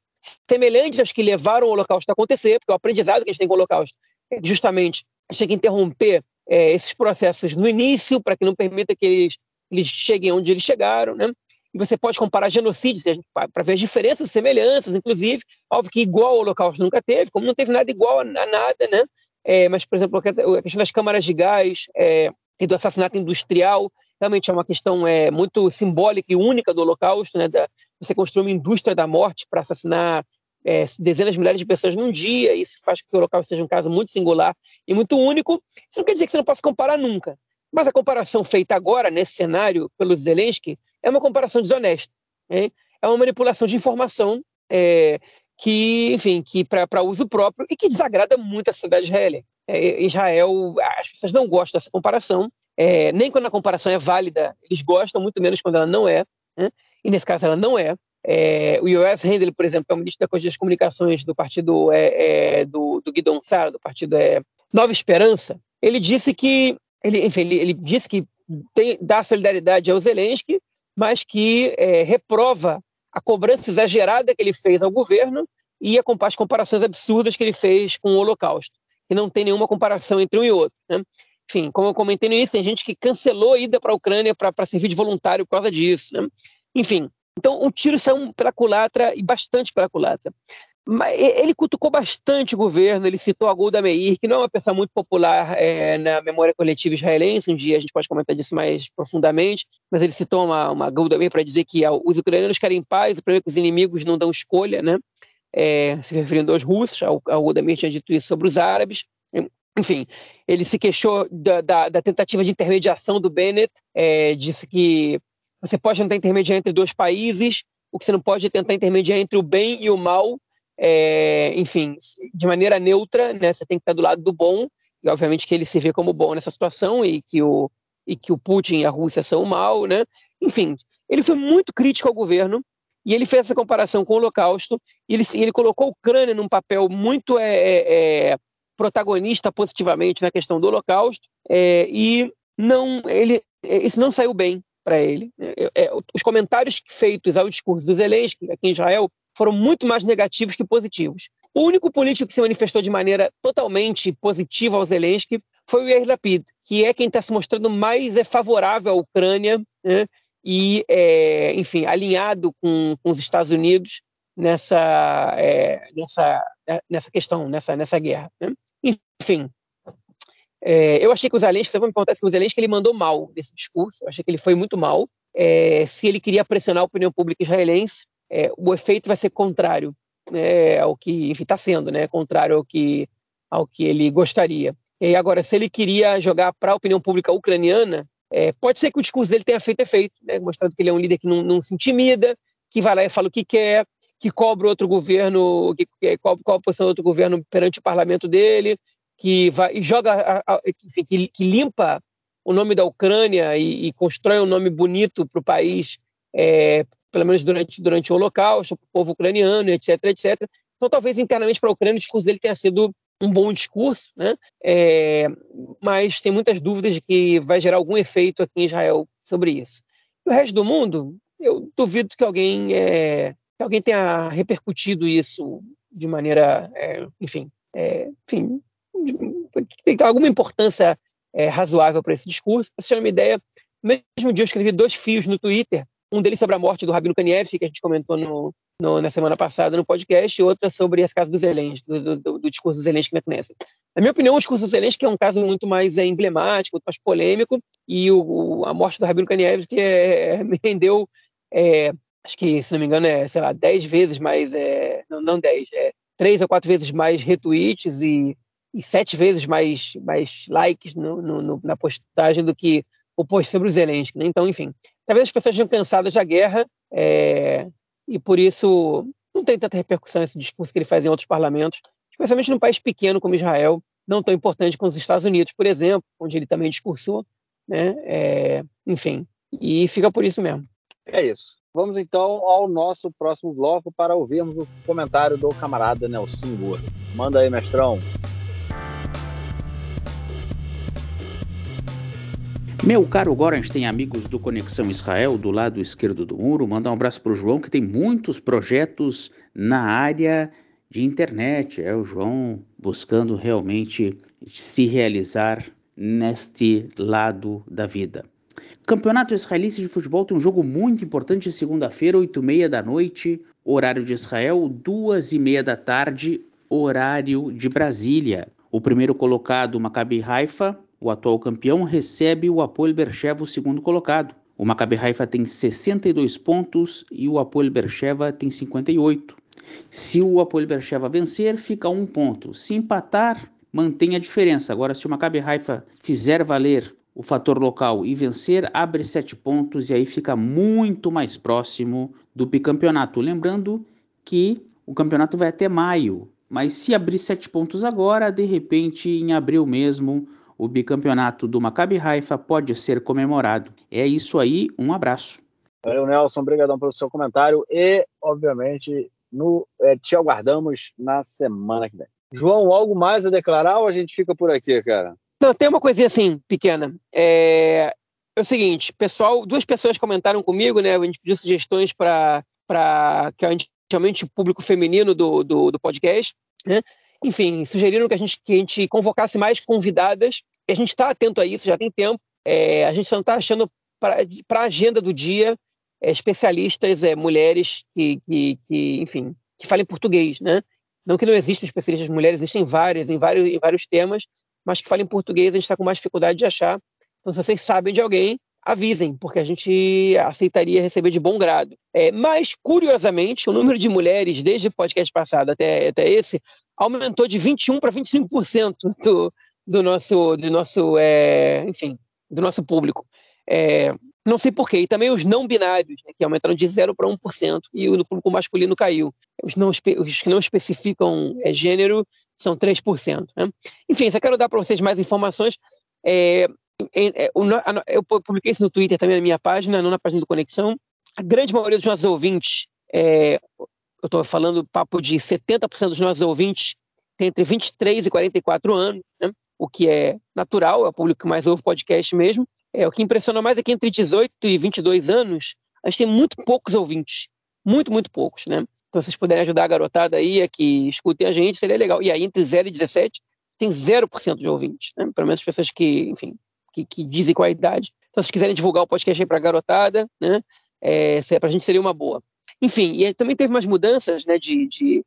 semelhantes aos que levaram o Holocausto a acontecer, porque o aprendizado que a gente tem com o Holocausto é justamente a gente tem que interromper é, esses processos no início para que não permita que eles, eles cheguem onde eles chegaram, né? E você pode comparar genocídios para ver as diferenças, semelhanças, inclusive. Óbvio que igual ao Holocausto nunca teve, como não teve nada igual a, nada, né? É, mas, por exemplo, a questão das câmaras de gás é, e do assassinato industrial realmente é uma questão é, muito simbólica e única do Holocausto, né? Da, você construir uma indústria da morte para assassinar é, dezenas de milhares de pessoas num dia, isso faz com que o Holocausto seja um caso muito singular e muito único. Isso não quer dizer que você não possa comparar nunca. Mas a comparação feita agora, nesse cenário, pelo Zelensky, é uma comparação desonesta. Hein? É uma manipulação de informação é, que, enfim, que para uso próprio e que desagrada muito a sociedade israelense. É, Israel, as pessoas não gostam dessa comparação, é, nem quando a comparação é válida, eles gostam, muito menos quando ela não é. Né? E nesse caso ela não é. É, o Yoas Hendel, por exemplo, é o ministro das Comunicações do partido é, é, do, do Guidon Sar, do partido é, Nova Esperança, ele disse que ele, enfim, ele, ele disse que tem, dá solidariedade ao Zelensky, mas que é, reprova a cobrança exagerada que ele fez ao governo e as comparações absurdas que ele fez com o Holocausto, que não tem nenhuma comparação entre um e outro. Né? Enfim, como eu comentei no início, tem gente que cancelou a ida para a Ucrânia para servir de voluntário por causa disso. Né? Enfim, então, o tiro saiu pela culatra e bastante pela culatra. Ele cutucou bastante o governo, ele citou a Golda Meir, que não é uma pessoa muito popular é, na memória coletiva israelense, um dia a gente pode comentar disso mais profundamente, mas ele citou uma, uma Golda Meir para dizer que os ucranianos querem paz, é os inimigos não dão escolha, né? É, se referindo aos russos, a, a Golda Meir tinha dito isso sobre os árabes, enfim, ele se queixou da, da, da tentativa de intermediação do Bennett, é, disse que você pode tentar intermediar entre dois países, o que você não pode é tentar intermediar entre o bem e o mal, é, enfim, de maneira neutra, né? Você tem que estar do lado do bom, e obviamente que ele se vê como bom nessa situação e que o, e que o Putin e a Rússia são o mal, né? Enfim, ele foi muito crítico ao governo e ele fez essa comparação com o Holocausto e ele, ele colocou a Ucrânia num papel muito é, é, é protagonista positivamente na questão do Holocausto é, e não ele isso não saiu bem para ele. É, é, os comentários feitos ao discurso do Zelensky aqui em Israel foram muito mais negativos que positivos. O único político que se manifestou de maneira totalmente positiva ao Zelensky foi o Yair Lapid, que é quem está se mostrando mais é, favorável à Ucrânia né, e, é, enfim, alinhado com, com, os Estados Unidos nessa, é, nessa, nessa questão, nessa, nessa guerra. Né? Enfim, é, eu achei que o Zelensky, você vai me perguntar que o Zelensky ele mandou mal nesse discurso, eu achei que ele foi muito mal. É, se ele queria pressionar a opinião pública israelense, é, o efeito vai ser contrário né, ao que, está sendo, né, contrário ao que, ao que ele gostaria. E agora, se ele queria jogar para a opinião pública ucraniana, é, pode ser que o discurso dele tenha feito efeito, né, mostrando que ele é um líder que não, não, se intimida, que vai lá e fala o que quer, que cobra outro governo, que, que cobra, a posição do outro governo perante o parlamento dele, que vai e joga, enfim, que, que, limpa o nome da Ucrânia e, e constrói um nome bonito para o país, é, pelo menos durante, durante o Holocausto, o povo ucraniano, etc, etc. Então, talvez internamente para a Ucrânia o discurso dele tenha sido um bom discurso, né? É, mas tem muitas dúvidas de que vai gerar algum efeito aqui em Israel sobre isso. E o resto do mundo, eu duvido que alguém, é, que alguém tenha repercutido isso de maneira, é, enfim, é, enfim, tem alguma importância é, razoável para esse discurso. Para você ter uma ideia, mesmo dia eu escrevi dois fios no Twitter, um deles sobre a morte do Rabino Kanievski, que a gente comentou no, no, na semana passada no podcast, e outra sobre as casas do Zelensky, do, do, do, discurso do Zelensky na Knesset. Na minha opinião, o discurso do Zelensky é um caso muito mais é, emblemático, muito mais polêmico, e o, a morte do Rabino Kanievski é, <laughs> me rendeu, é, acho que, se não me engano, é, sei lá, dez vezes mais, é, não, não dez, é três ou quatro vezes mais retweets e e sete vezes mais, mais likes no, no, na postagem do que o post sobre o Zelensky. Né? Então, enfim, talvez as pessoas estejam cansadas da guerra é, e por isso não tem tanta repercussão esse discurso que ele faz em outros parlamentos, especialmente num país pequeno como Israel, não tão importante como os Estados Unidos, por exemplo, onde ele também discursou, né? É, enfim, e fica por isso mesmo. É isso. Vamos então ao nosso próximo bloco para ouvirmos o comentário do camarada Nelson Gordo. Manda aí, mestrão. Meu caro Gorenstein, amigos do Conexão Israel, do lado esquerdo do muro, mandar um abraço para o João, que tem muitos projetos na área de internet. É o João buscando realmente se realizar neste lado da vida. Campeonato Israelense de Futebol tem um jogo muito importante segunda-feira, 8 e meia da noite, horário de Israel, duas e meia da tarde, horário de Brasília. O primeiro colocado, Maccabi Haifa, o atual campeão, recebe o Apoel Bercheva, o segundo colocado. O Maccabi Haifa tem 62 pontos e o Apoel Bercheva tem 58. Se o Apoel Bercheva vencer, fica um ponto. Se empatar, mantém a diferença. Agora, se o Maccabi Haifa fizer valer o fator local e vencer, abre sete pontos e aí fica muito mais próximo do bicampeonato. Lembrando que o campeonato vai até maio, mas se abrir sete pontos agora, de repente, em abril mesmo, o bicampeonato do Maccabi Haifa pode ser comemorado. É isso aí, um abraço. Valeu, Nelson, obrigadão pelo seu comentário e, obviamente, no, é, te aguardamos na semana que vem. João, algo mais a declarar ou a gente fica por aqui, cara? Não, tem uma coisinha assim, pequena. É, é o seguinte, pessoal, duas pessoas comentaram comigo, né? A gente pediu sugestões para que a gente chamente o público feminino do, do, do podcast, né? Enfim, sugeriram que a gente, que a gente convocasse mais convidadas. E a gente está atento a isso, já tem tempo. É, a gente não está achando para a agenda do dia é, especialistas, é, mulheres que, que, que, enfim, que falem português, né? Não que não existam especialistas mulheres, existem várias, em vários, em vários temas, mas que falem português a gente está com mais dificuldade de achar. Então, se vocês sabem de alguém, avisem, porque a gente aceitaria receber de bom grado. É, mas, curiosamente, o número de mulheres, desde o podcast passado até, até esse, aumentou de 21% para 25% do, do nosso, do nosso é, enfim, do nosso público. É, não sei porquê. E também os não binários, né, que aumentaram de 0 para 1%, e o público masculino caiu. Os, não, os que não especificam é, gênero são 3%. Né? Enfim, só quero dar para vocês mais informações. É, é, eu publiquei isso no Twitter também na minha página, não na página do Conexão. A grande maioria dos nossos ouvintes, é, eu estou falando papo de 70% dos nossos ouvintes tem entre 23 e 44 anos, né? o que é natural, é o público que mais ouve podcast mesmo. É, o que impressiona mais é que entre 18 e 22 anos, a gente tem muito poucos ouvintes. Muito, muito poucos, né? Então, se vocês puderem ajudar a garotada aí a que escutem a gente, seria legal. E aí, entre 0 e 17, tem 0% de ouvintes, né? Pelo menos pessoas que, enfim, que, que dizem qual é a idade. Então, se quiserem divulgar o podcast aí para a garotada, né? É, para a gente seria uma boa. Enfim, e também teve umas mudanças né, de, de,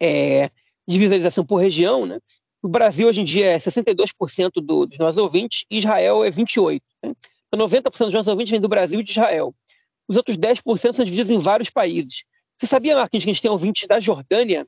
é, de visualização por região. Né? O Brasil, hoje em dia, é 62% do, dos nossos ouvintes, Israel é 28%. Né? Então, 90% dos nossos ouvintes vêm do Brasil e de Israel. Os outros 10% são divididos em vários países. Você sabia, Marquinhos, que a gente tem ouvintes da Jordânia?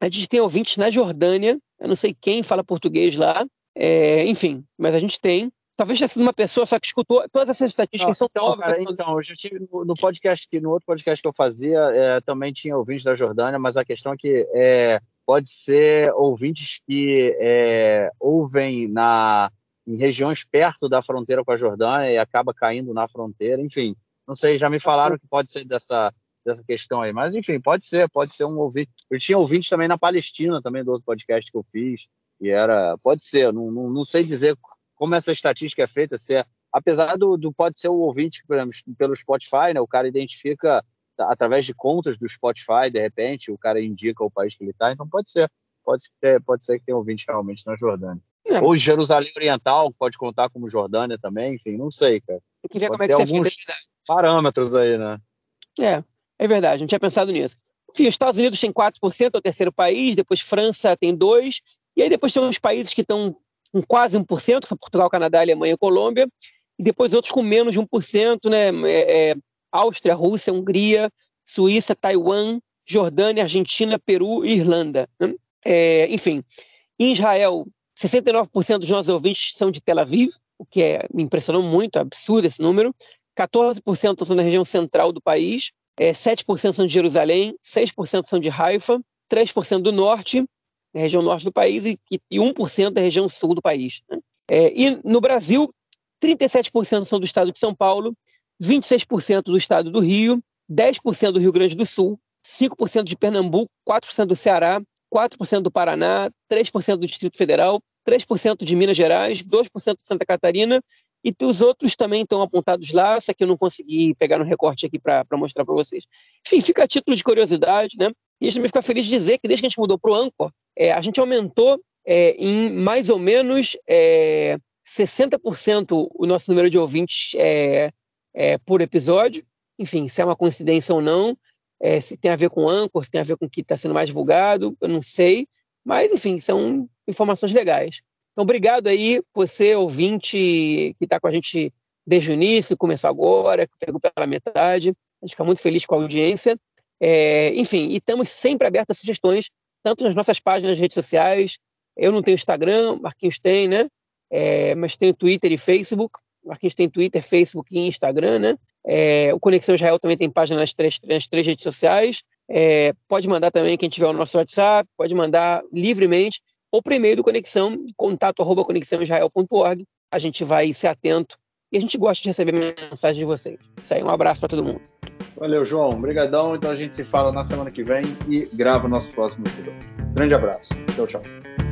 A gente tem ouvintes na Jordânia, eu não sei quem fala português lá, é, enfim, mas a gente tem. Talvez tenha sido uma pessoa só que escutou todas essas estatísticas não, são então, novas. Cara, então, eu já tive no, podcast que no outro podcast que eu fazia é, também tinha ouvintes da Jordânia, mas a questão é que é, pode ser ouvintes que é, ouvem na em regiões perto da fronteira com a Jordânia e acaba caindo na fronteira, enfim. Não sei, já me falaram que pode ser dessa, dessa questão aí, mas enfim, pode ser, pode ser um ouvinte. Eu tinha ouvintes também na Palestina, também do outro podcast que eu fiz, e era, pode ser, não, não, não sei dizer como essa estatística é feita, se é, apesar do, do pode ser o ouvinte, exemplo, pelo Spotify, né, o cara identifica através de contas do Spotify, de repente, o cara indica o país que ele está, então pode ser, pode ser, pode ser que tenha ouvinte realmente na Jordânia. É. Ou Jerusalém Oriental, pode contar como Jordânia também, enfim, não sei, cara. Tem que ver como é que você alguns parâmetros aí, né? É, é verdade, não tinha pensado nisso. Enfim, os Estados Unidos tem 4%, é o terceiro país, depois França tem 2%, e aí depois tem uns países que estão com quase 1%, que são Portugal, Canadá, Alemanha e Colômbia, e depois outros com menos de 1%, né? É, é, Áustria, Rússia, Hungria, Suíça, Taiwan, Jordânia, Argentina, Peru e Irlanda. Né? É, enfim, em Israel, 69% dos nossos ouvintes são de Tel Aviv, o que é, me impressionou muito, é absurdo esse número. 14% são da região central do país, é, 7% são de Jerusalém, 6% são de Haifa, 3% do norte, da região norte do país, e, e 1% da região sul do país. Né? É, e no Brasil, 37% são do estado de São Paulo, 26% do estado do Rio, 10% do Rio Grande do Sul, 5% de Pernambuco, 4% do Ceará, 4% do Paraná, 3% do Distrito Federal, 3% de Minas Gerais, 2% de Santa Catarina e os outros também estão apontados lá, só que eu não consegui pegar no recorte aqui para mostrar para vocês. Enfim, fica a título de curiosidade, né? E a gente também fica feliz de dizer que desde que a gente mudou para o Anchor, é, a gente aumentou é, em mais ou menos é, 60% o nosso número de ouvintes é, é, por episódio. Enfim, se é uma coincidência ou não, é, se tem a ver com Anchor, se tem a ver com o que está sendo mais divulgado, eu não sei. Mas, enfim, são informações legais. Então, obrigado aí, você, ouvinte, que está com a gente desde o início, começou agora, pegou pela metade. A gente fica muito feliz com a audiência. É, enfim, e estamos sempre abertos a sugestões, tanto nas nossas páginas de redes sociais. Eu não tenho Instagram, Marquinhos tem, né? É, mas tenho Twitter e Facebook. Marquinhos tem Twitter, Facebook e Instagram, né? É, o Conexão Israel também tem página nas três, nas três redes sociais. É, pode mandar também quem tiver o nosso WhatsApp, pode mandar livremente, ou por e-mail do Conexão, contato arroba conexãoisrael.org. A gente vai ser atento e a gente gosta de receber mensagens de vocês. Isso aí, um abraço para todo mundo. Valeu, João. Obrigadão. Então a gente se fala na semana que vem e grava o nosso próximo episódio. Grande abraço. Tchau, tchau.